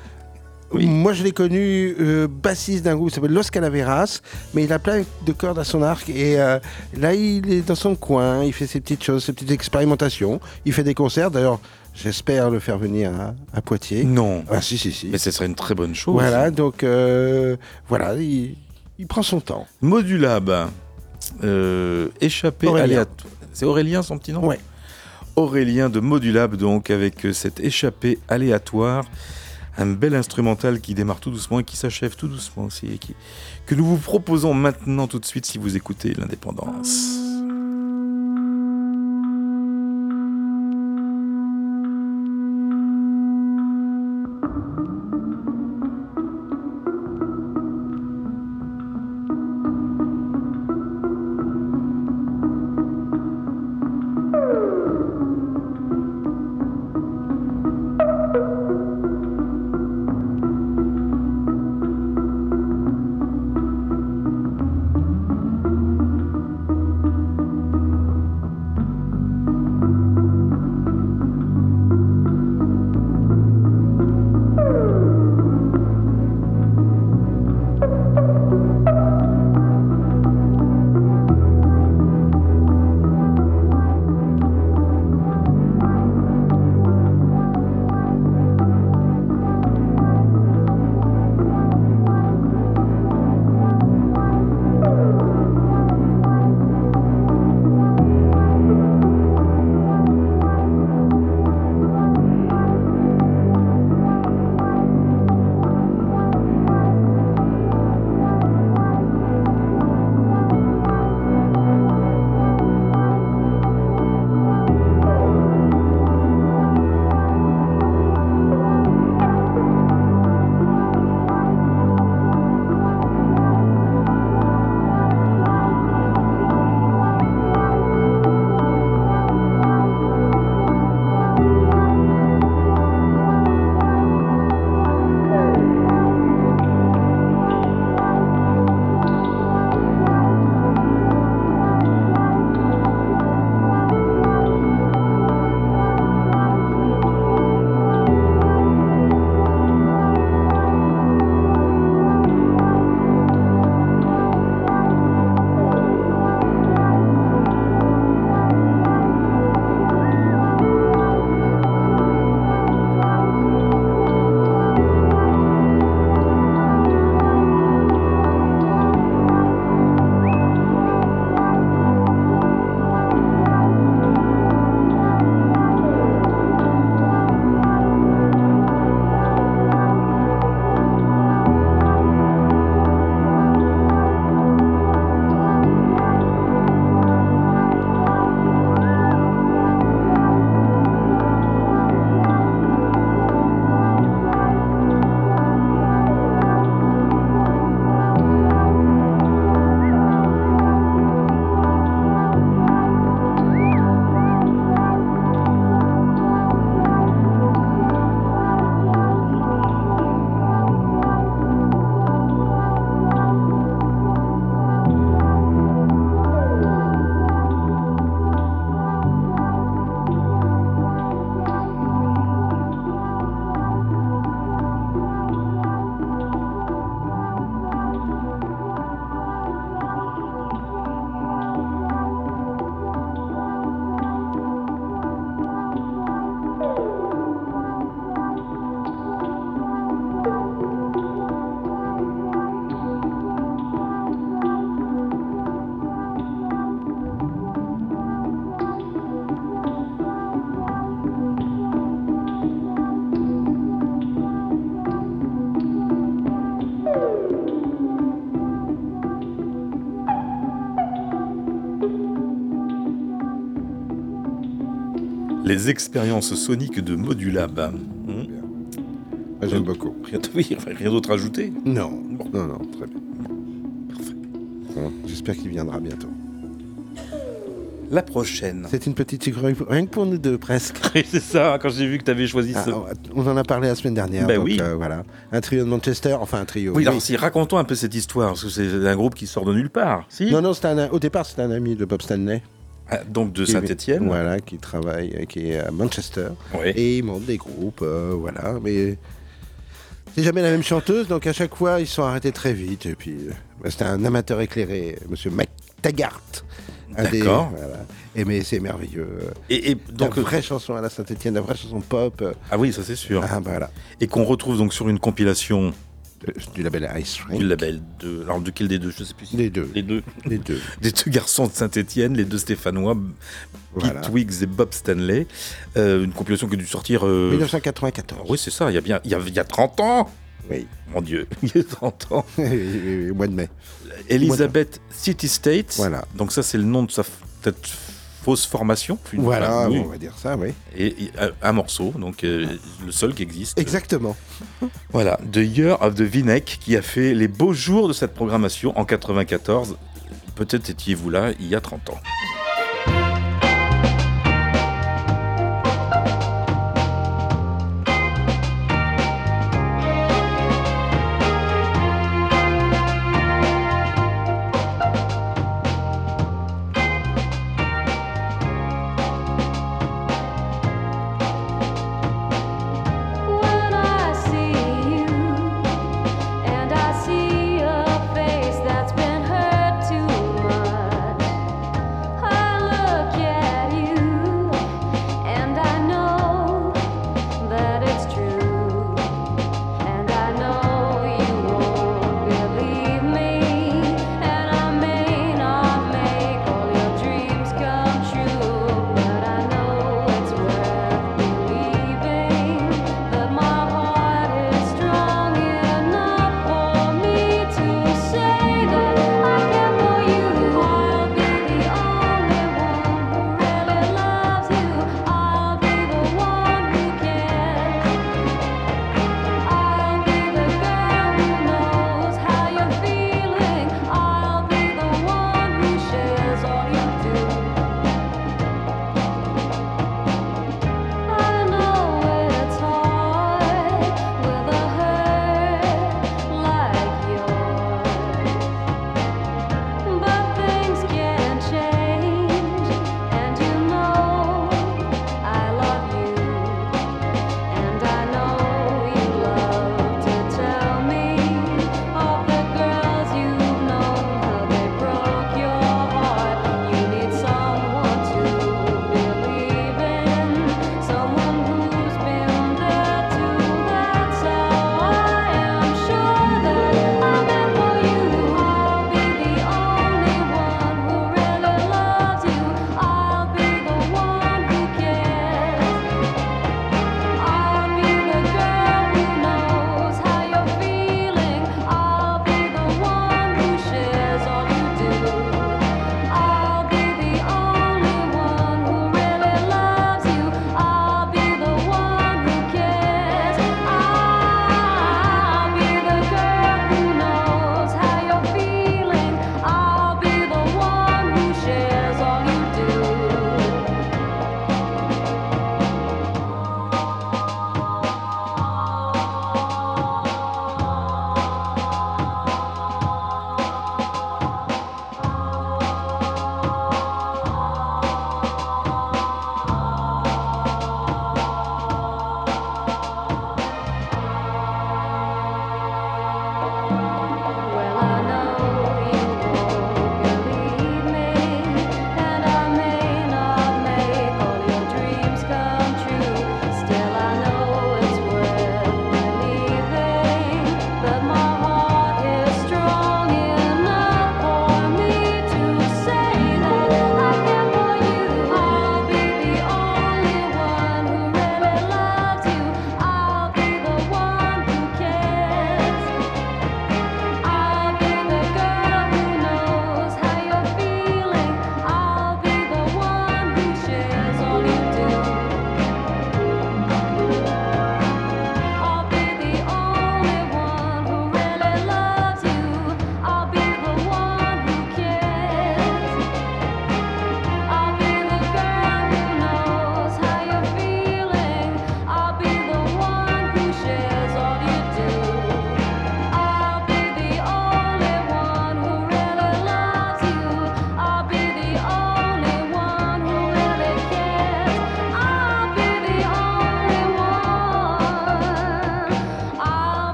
Moi, je l'ai connu euh, bassiste d'un groupe qui s'appelle Los Calaveras, mais il a plein de cordes à son arc. Et euh, là, il est dans son coin, il fait ses petites choses, ses petites expérimentations. Il fait des concerts. D'ailleurs, j'espère le faire venir à, à Poitiers. Non. Ah, si, si, si. Mais ce serait une très bonne chose. Voilà, donc euh, voilà, il, il prend son temps. Modulab, euh, échappé Aurélien. aléatoire. C'est Aurélien son petit nom? Ouais. Aurélien de Modulab, donc, avec cette échappée aléatoire. Un bel instrumental qui démarre tout doucement et qui s'achève tout doucement aussi. et qui- que nous vous proposons maintenant tout de suite si vous écoutez l'indépendance. Les expériences soniques de Modulab. Hmm. J'aime beaucoup. Rien, oui, enfin, rien d'autre à ajouter Non, non, non, très bien. Bon, J'espère qu'il viendra bientôt. La prochaine. C'est une petite figurine, rien que pour nous deux, presque. c'est ça, quand j'ai vu que tu avais choisi Ah, ce... on en a parlé la semaine dernière. Ben donc, oui. euh, voilà. Un trio de Manchester, enfin un trio. Oui, alors si, racontons un peu cette histoire, parce que c'est un groupe qui sort de nulle part. Si Non, non, un- au départ, c'était un ami de Bob Stanley. Ah, donc de Saint-Étienne. Voilà, qui travaille, euh, qui est à Manchester. Et il monte des groupes, euh, voilà. Mais C'est jamais la même chanteuse, donc à chaque fois, ils sont arrêtés très vite. Et puis, bah, c'était un amateur éclairé, Monsieur Mac Taggart. Un des- D'accord. voilà. Et mais c'est merveilleux. Et, et Donc, la vraie chanson à la Saint-Etienne, la vraie chanson pop. ah oui, ça c'est sûr. Ah, bah, voilà. Et qu'on retrouve donc sur une compilation Du label Ice Ring. du label de. Alors, de quel des deux Je sais plus. si- Les deux. Les deux. Les deux. des deux garçons de Saint-Etienne, les deux Stéphanois, Voilà. Pete Wiggs et Bob Stanley. Euh, une compilation qui a dû sortir. euh, 1994. Oui, c'est ça, il y a bien il y a, il y a 30 ans Oui. Mon Dieu, il y a 30 ans. Au mois de mai. Elizabeth City States. Voilà. Donc, ça, c'est le nom de sa peut-être fausse formation. Une- Voilà, oui. on va dire ça, oui. Et, et un, morceau, donc euh, le seul qui existe. Exactement. Voilà, The Year of the Vinek qui a fait les beaux jours de cette programmation en 94. Peut-être étiez-vous là il y a 30 ans.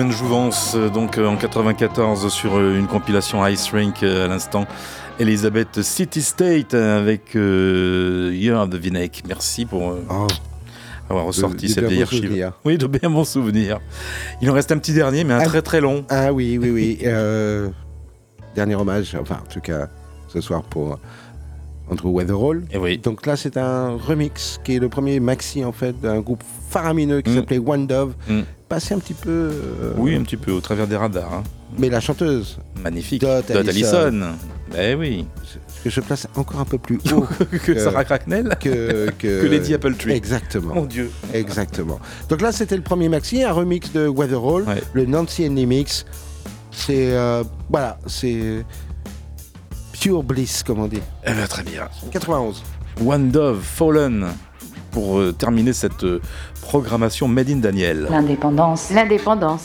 Bonne jouvence, euh, donc euh, en 94 sur euh, une compilation Ice Rink à l'instant. Elisabeth City State avec euh, Year of the. Merci pour euh, avoir ressorti cette vieille archive. Oui, de bien bons souvenirs. Il en reste un petit dernier, mais un très très long. Ah oui, oui, oui. euh, dernier hommage, enfin en tout cas ce soir pour Andrew Weatherall. Et oui. Donc là c'est un remix qui est le premier maxi en fait d'un groupe faramineux qui Mm. s'appelait One Dove. Mm. Passé un petit peu. euh, Oui, un petit peu au travers des radars. hein. Mais la chanteuse. Magnifique. Dot Dot Allison. Allison. Eh oui. Que je place encore un peu plus haut Que Sarah Cracknell que, Que Lady Appletree. Exactement. Mon Dieu. Exactement. Donc là, c'était le premier maxi, un remix de Weatherall, le Nancy Andy Mix. C'est euh, voilà, c'est pure bliss, comme on dit. Eh ben, très bien. 91. One Dove Fallen pour euh, terminer cette euh, programmation Made in Daniel. L'indépendance. L'indépendance.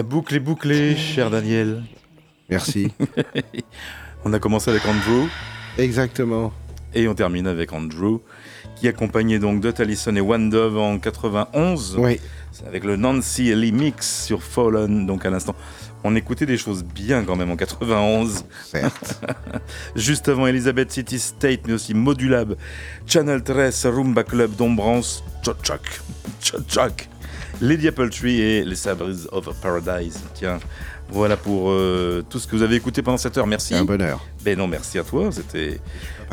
La boucle est bouclée, cher Daniel. Merci. on a commencé avec Andrew. Exactement. Et on termine avec Andrew, qui accompagnait donc Dot Allison et One Dove en 91. Oui. Avec le Nancy Lee Mix sur Fallen, donc à l'instant. On écoutait des choses bien quand même en 91. Certes. Juste avant Elizabeth City State, mais aussi Modulab, Channel 13, Rumba Club, Dombrance, Chochok, Chochok, Lady Apple Tree et les Sabres of Paradise. Tiens, voilà pour euh, tout ce que vous avez écouté pendant cette heure. Merci. Un bonheur. Ben non, merci à toi. C'était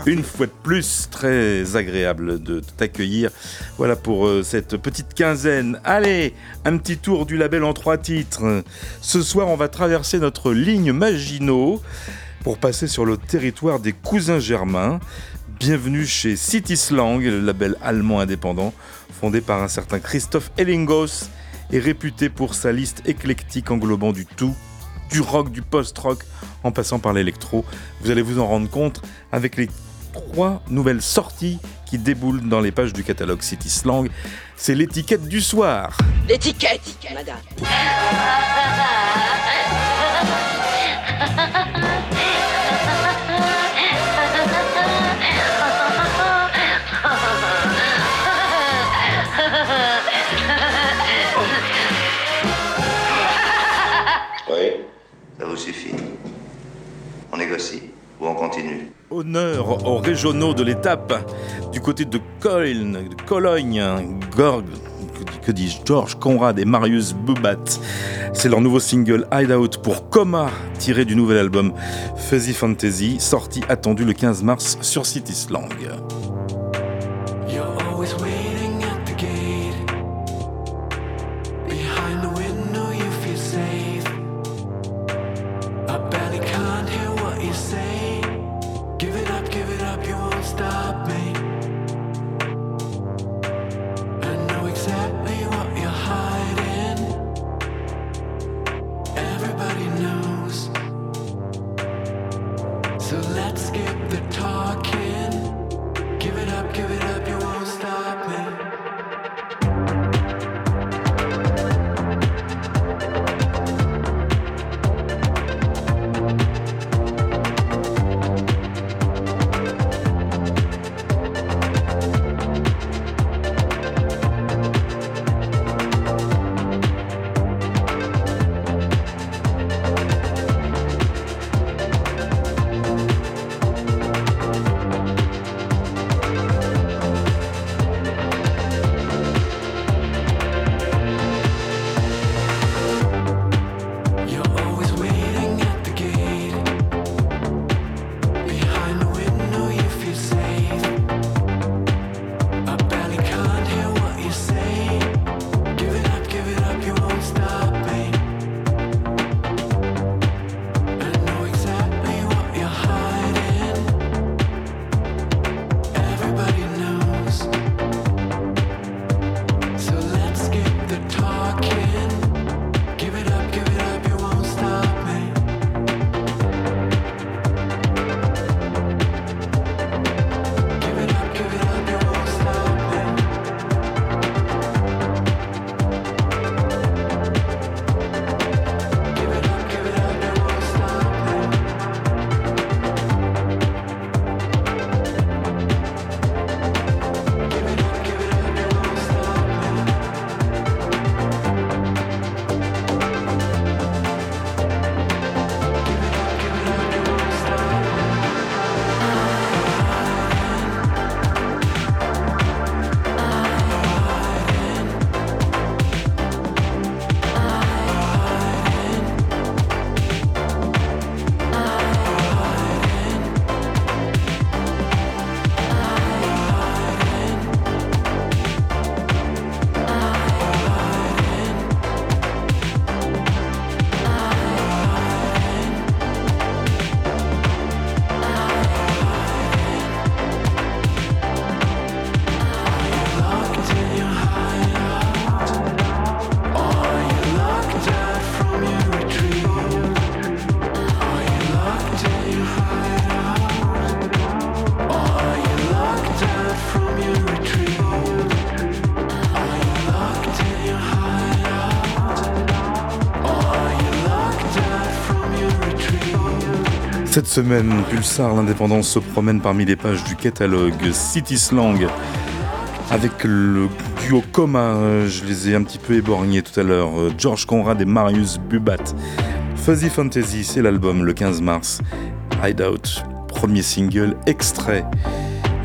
une fois de plus très agréable de t'accueillir. Voilà pour euh, cette petite quinzaine. Allez, un petit tour du label en trois titres. Ce soir, on va traverser notre ligne Maginot pour passer sur le territoire des cousins germains. Bienvenue chez City Slang, le label allemand indépendant fondé par un certain Christophe Ellingos et réputé pour sa liste éclectique englobant du tout, du rock, du post-rock, en passant par l'électro. Vous allez vous en rendre compte avec les trois nouvelles sorties qui déboulent dans les pages du catalogue City Slang. C'est l'étiquette du soir. L'étiquette, madame. Négocie on continue Honneur aux régionaux de l'étape du côté de Cologne, Gorg, que, que dis-je, George Conrad et Marius Bubat. C'est leur nouveau single Hideout pour Coma, tiré du nouvel album Fuzzy Fantasy, sorti attendu le 15 mars sur City Slang. Cette semaine, Pulsar, l'indépendance se promène parmi les pages du catalogue City Slang avec le duo Coma, je les ai un petit peu éborgnés tout à l'heure, George Conrad et Marius Bubat. Fuzzy Fantasy, c'est l'album le 15 mars. Hideout, premier single, extrait.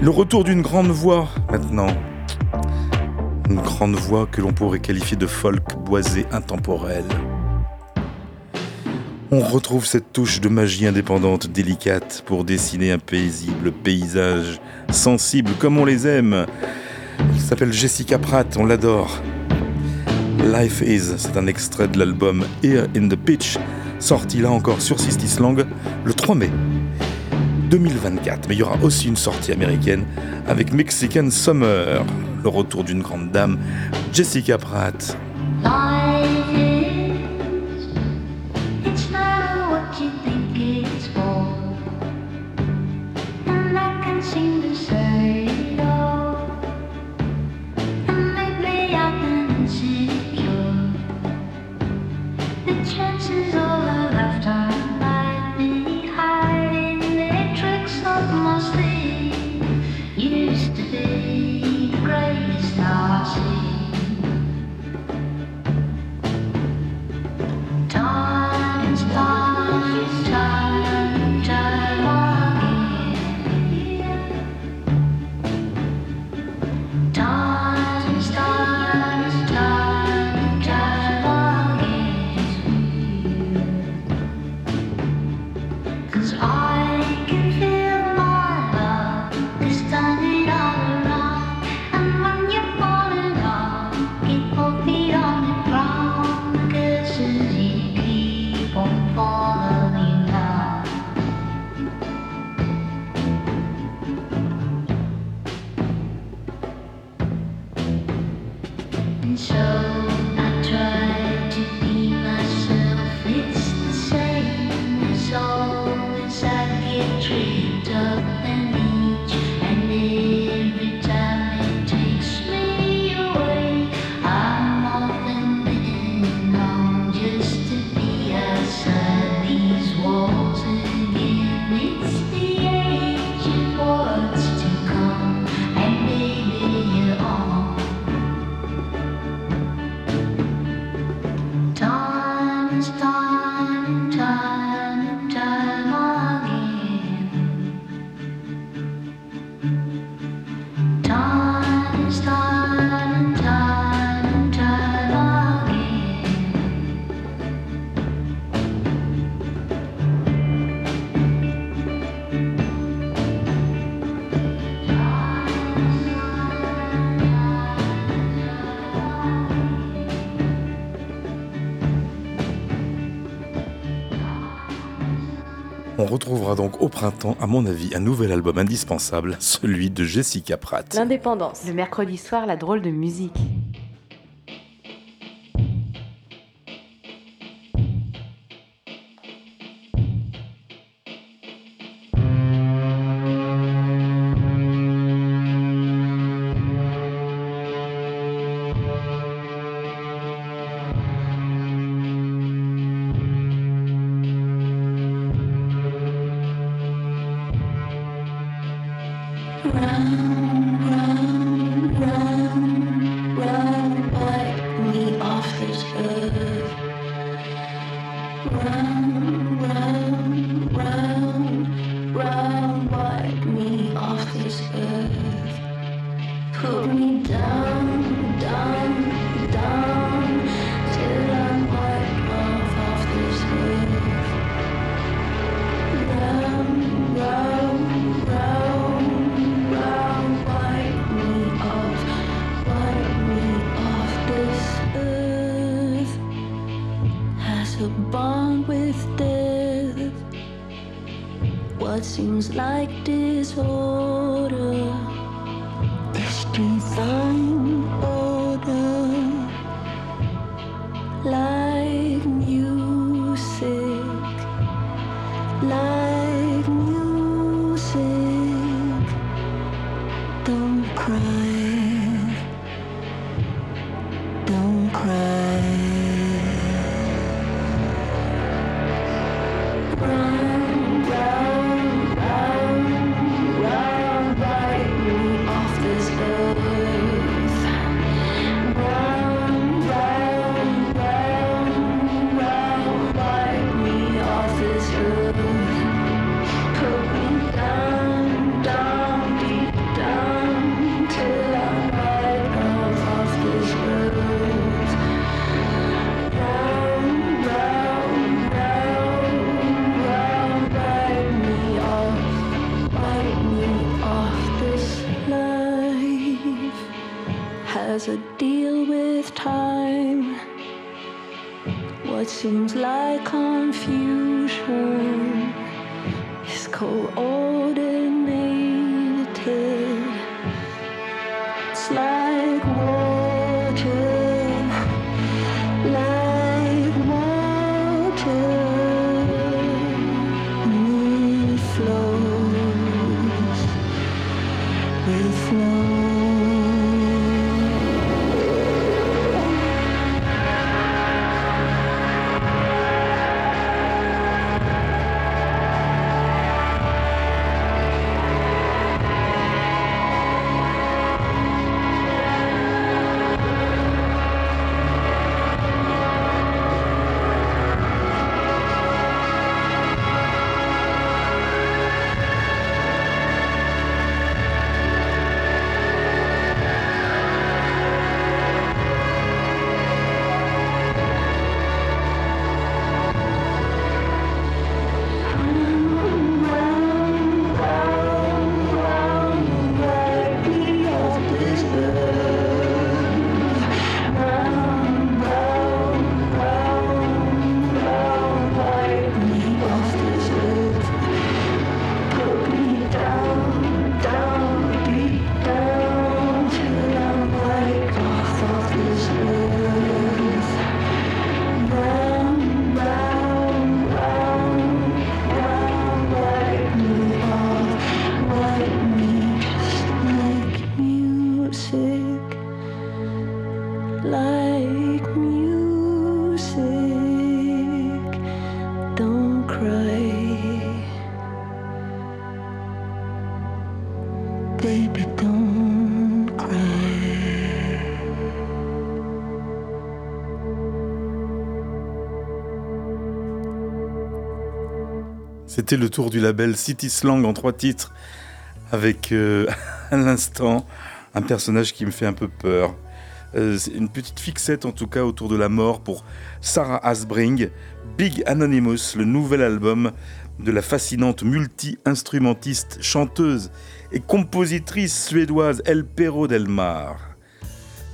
Le retour d'une grande voix maintenant. Une grande voix que l'on pourrait qualifier de folk boisé intemporel. On retrouve cette touche de magie indépendante délicate pour dessiner un paisible paysage sensible comme on les aime. Elle s'appelle Jessica Pratt, on l'adore. Life Is, c'est un extrait de l'album Here in the Pitch, sorti là encore sur Sisty Slang le 3 mai 2024. Mais il y aura aussi une sortie américaine avec Mexican Summer, le retour d'une grande dame, Jessica Pratt. Donc au printemps, à mon avis, un nouvel album indispensable, celui de Jessica Pratt. L'indépendance. Le mercredi soir, la drôle de musique. C'était le tour du label City Slang en trois titres, avec euh, à l'instant un personnage qui me fait un peu peur. Euh, une petite fixette en tout cas autour de la mort pour Sarah Asbring, Big Anonymous, le nouvel album de la fascinante multi-instrumentiste, chanteuse et compositrice suédoise El Perro del Mar.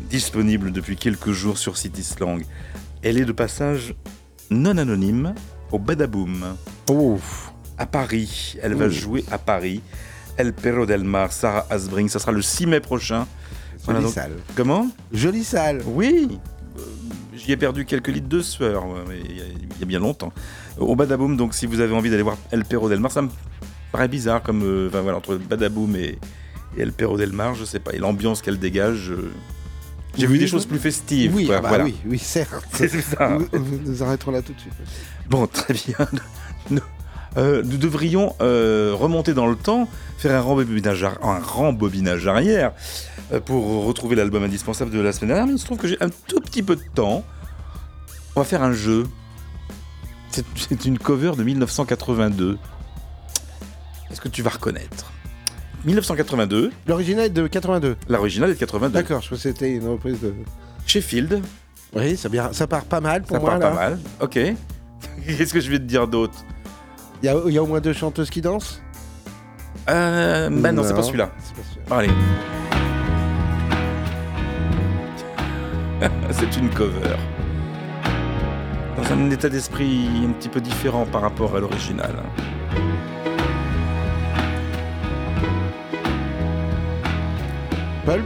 Disponible depuis quelques jours sur City Slang. Elle est de passage non anonyme au Badaboom. À Paris. Elle va jouer à Paris. El Perro del Mar, Sarah Asbring. Ça sera le 6 mai prochain. Jolie salle. Comment? Jolie salle. Oui. Euh, J'y ai perdu quelques litres de sueur, il y, a- il y a bien longtemps. Au Badaboom, donc si vous avez envie d'aller voir El Perro del Mar, ça me paraît bizarre comme. euh, voilà, entre Badaboom et, et El Perro del Mar, je sais pas. Et l'ambiance qu'elle dégage. euh, J'ai vu des choses plus festives. Oui, quoi, ah bah voilà. oui, oui, certes. C'est ça. Nous, nous arrêterons là tout de suite. Bon, très bien. Nous, euh, nous devrions euh, remonter dans le temps, faire un rembobinage, un rembobinage arrière euh, pour retrouver l'album indispensable de la semaine dernière. Mais il se trouve que j'ai un tout petit peu de temps. On va faire un jeu. C'est- une cover de 1982. Est-ce que tu vas reconnaître? 1982. L'original est de 82. L'original est de 82. D'accord, je crois que c'était une reprise de. Sheffield. Oui, ça, ça part pas mal pour Ça moi. part là. pas mal. Ok. Qu'est-ce que je vais te dire d'autre? Il y, y a au moins deux chanteuses qui dansent Euh, bah non, c'est pas Non, celui-là. c'est pas celui-là. Bon, allez. c'est une cover. Dans un état d'esprit un petit peu différent par rapport à l'original. Pulp?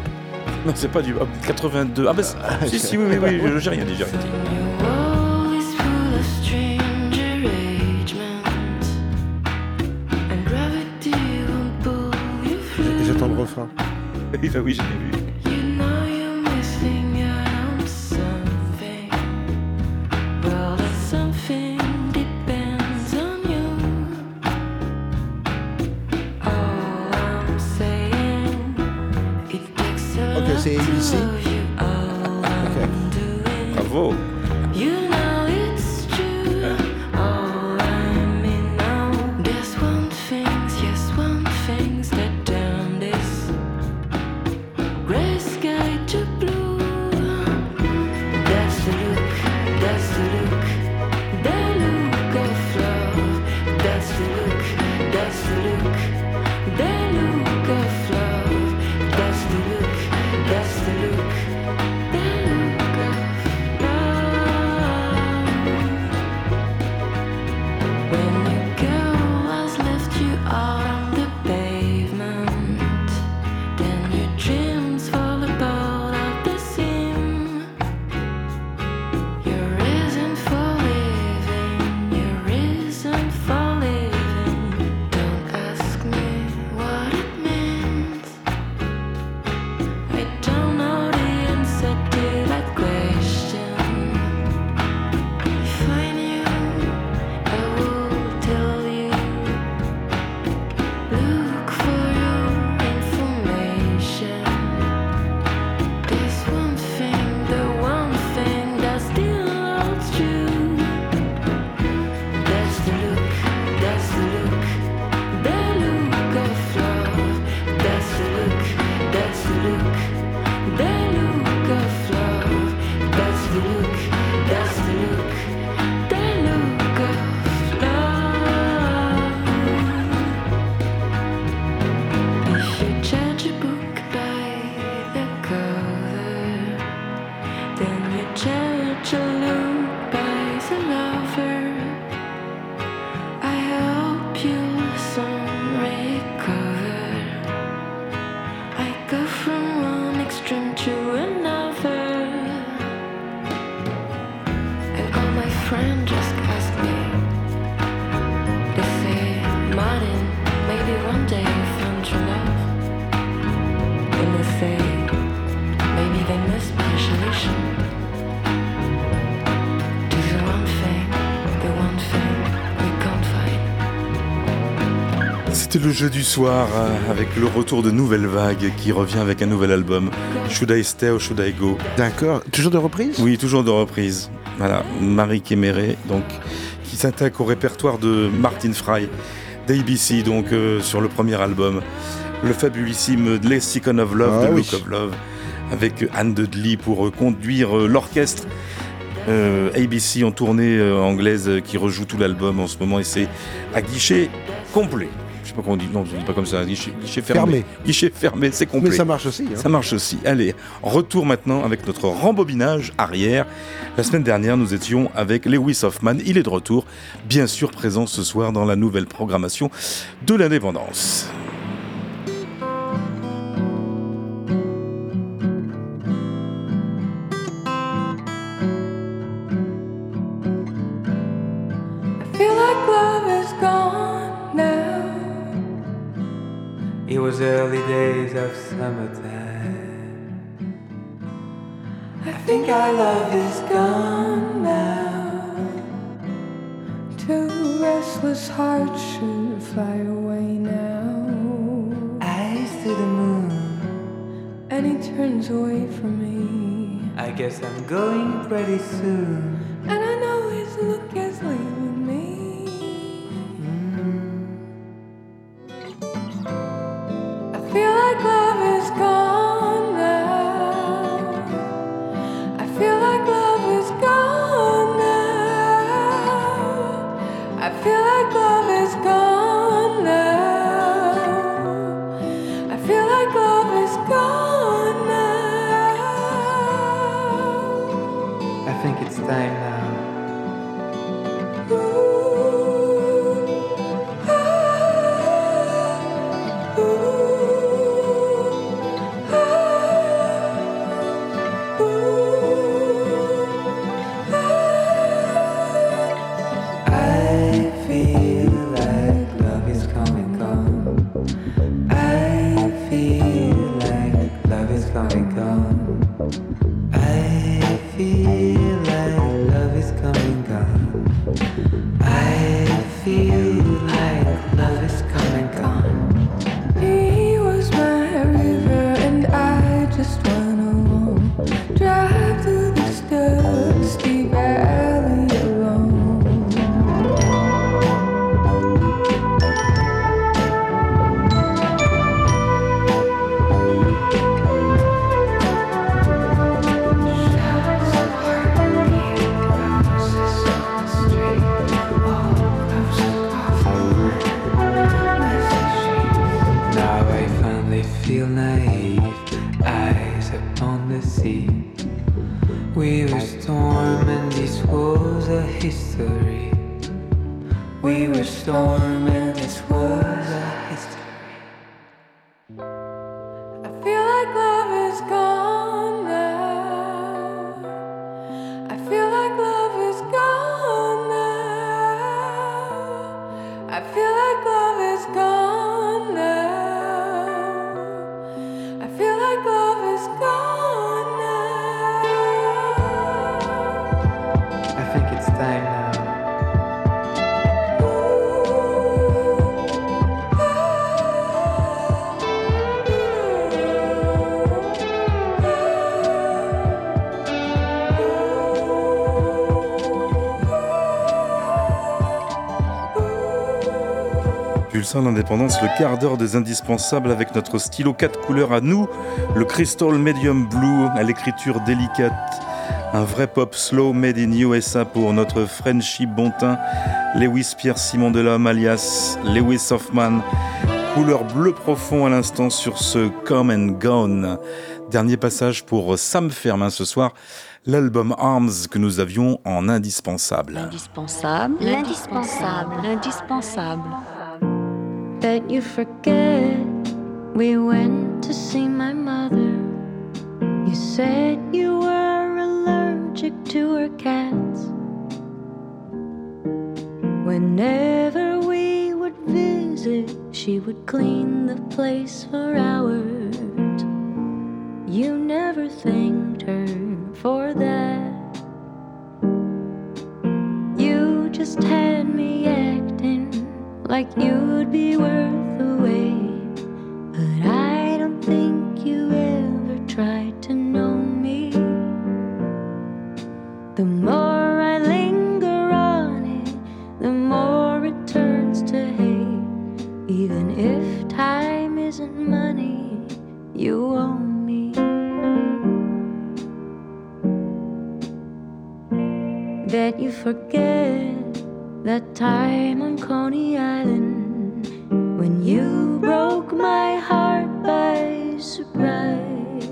Non, c'est pas du ah, 82. Ah bah c'est- si, si, oui, oui, oui, je- j'ai rien dit, j'ai rien dit. Through. J'attends le refrain. Oui, l'ai vu. Le jeu du soir euh, avec le retour de Nouvelle Vague qui revient avec un nouvel album. Should I Stay or Should I Go? D'accord. Toujours de reprise? Oui, toujours de reprise. Voilà, Marie Kéméré, donc, qui s'attaque au répertoire de Martin Fry, d'ABC, donc, euh, sur le premier album. Le fabulissime Lexicon of Love, Ah oui. Look of Love, avec Anne Dudley pour euh, conduire euh, l'orchestre. Euh, ABC en tournée euh, anglaise euh, qui rejoue tout l'album en ce moment et c'est à guichet complet. Je sais pas comment on dit, non, je dis pas comme ça, guichet, guichet fermé. Fermé. Guichet fermé, c'est complet. Mais ça marche aussi. hein. Ça marche aussi. Allez, retour maintenant avec notre rembobinage arrière. La semaine dernière, nous étions avec Lewis Hoffman. Il est de retour, bien sûr présent ce soir dans la nouvelle programmation de l'indépendance. Early days of summertime. I think our love is gone now. Two restless hearts should fly away now. Eyes to the moon. And he turns away from me. I guess I'm going pretty soon. And I know his look is leaving feel like Pulsar l'indépendance, le quart d'heure des indispensables avec notre stylo 4 couleurs à nous, le Crystal Medium Blue à l'écriture délicate, un vrai pop slow made in USA pour notre Frenchy Bontin, Lewis Pierre Simon Delhomme alias Lewis Hoffman, couleur bleu profond à l'instant sur ce Come and Gone. Dernier passage pour Sam Fermin ce soir, l'album Arms que nous avions en indispensable. Indispensable. L'indispensable. L'indispensable. That you forget we went to see my mother. You said you were allergic to her cats. Whenever we would visit, she would clean the place for hours. You never thanked her for that. You just had me acting like you'd be worth the wait. But I don't think you ever tried to know me. The more I linger on it, the more it turns to hate. Even if time isn't money, you owe me. Bet you forget that time on Coney Island when you broke my heart by surprise.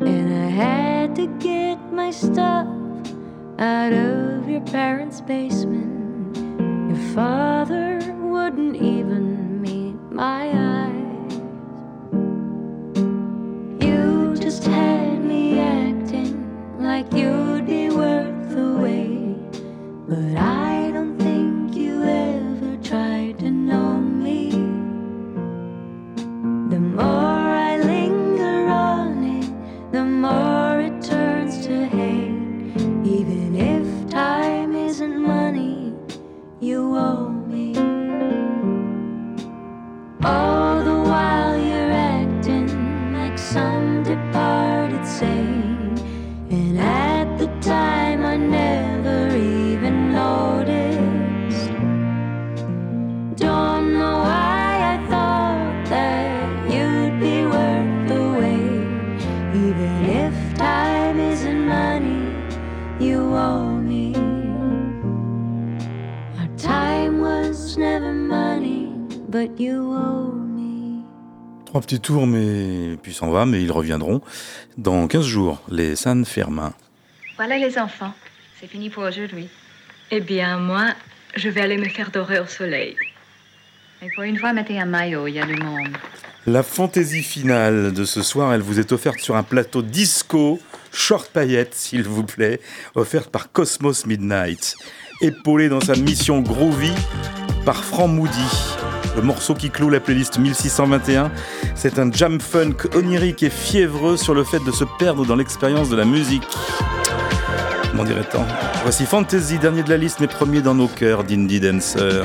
And I had to get my stuff out of your parents' basement. Your father wouldn't even meet my eyes. You just had me acting like you'd be. But I don't think you ever tried to know me. The more but you owe me. Trois petits tours, mais puis s'en va, mais ils reviendront dans 15 jours, les San Fermin. Voilà les enfants, c'est fini pour aujourd'hui. Eh bien, moi, je vais aller me faire dorer au soleil. Et pour une fois, mettez un maillot, il y a du monde. La fantaisie finale de ce soir, elle vous est offerte sur un plateau disco, short paillette, s'il vous plaît, offerte par Cosmos Midnight. Épaulé dans sa mission groovy par Frank Moody. Le morceau qui clôt la playlist 1621, c'est un jam funk onirique et fiévreux sur le fait de se perdre dans l'expérience de la musique. M'en dirait-on? Voici Fantasy, dernier de la liste, mais premier dans nos cœurs d'indie dancer.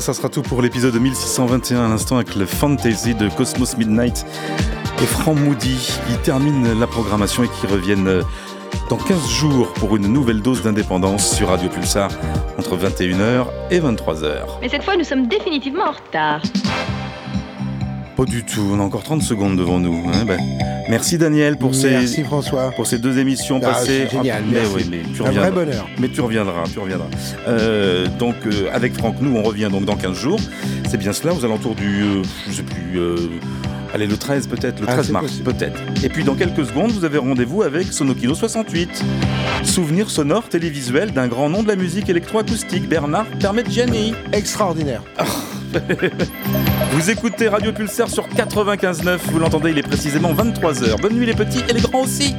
Voilà, ça sera tout pour l'épisode 1621 à l'instant avec le Fantasy de Cosmos Midnight et Franck Moody qui terminent la programmation et qui reviennent euh, dans 15 jours pour une nouvelle dose d'indépendance sur Radio Pulsar entre 21h et 23h. Mais cette fois, nous sommes définitivement en retard. Pas du tout, on a encore 30 secondes devant nous. hein, ben, merci Daniel pour ces, Merci François. pour ces deux émissions Ah, passées. génial, mais merci. oui, mais tu Un reviendras. vrai bonheur. Mais tu reviendras, tu reviendras. Euh, donc euh, avec Franck, nous on revient donc dans 15 jours. C'est bien cela, aux alentours du, euh, je sais plus, allez le 13 peut-être, le Ah, 13 c'est mars peut-être. Et puis dans quelques secondes, vous avez rendez-vous avec Sonokino 68. Souvenir sonore télévisuel d'un grand nom de la musique électroacoustique, Bernard Permetgiani. Extraordinaire. Vous écoutez Radio Pulsar sur 95.9, vous l'entendez, il est précisément 23h. Bonne nuit les petits et les grands aussi.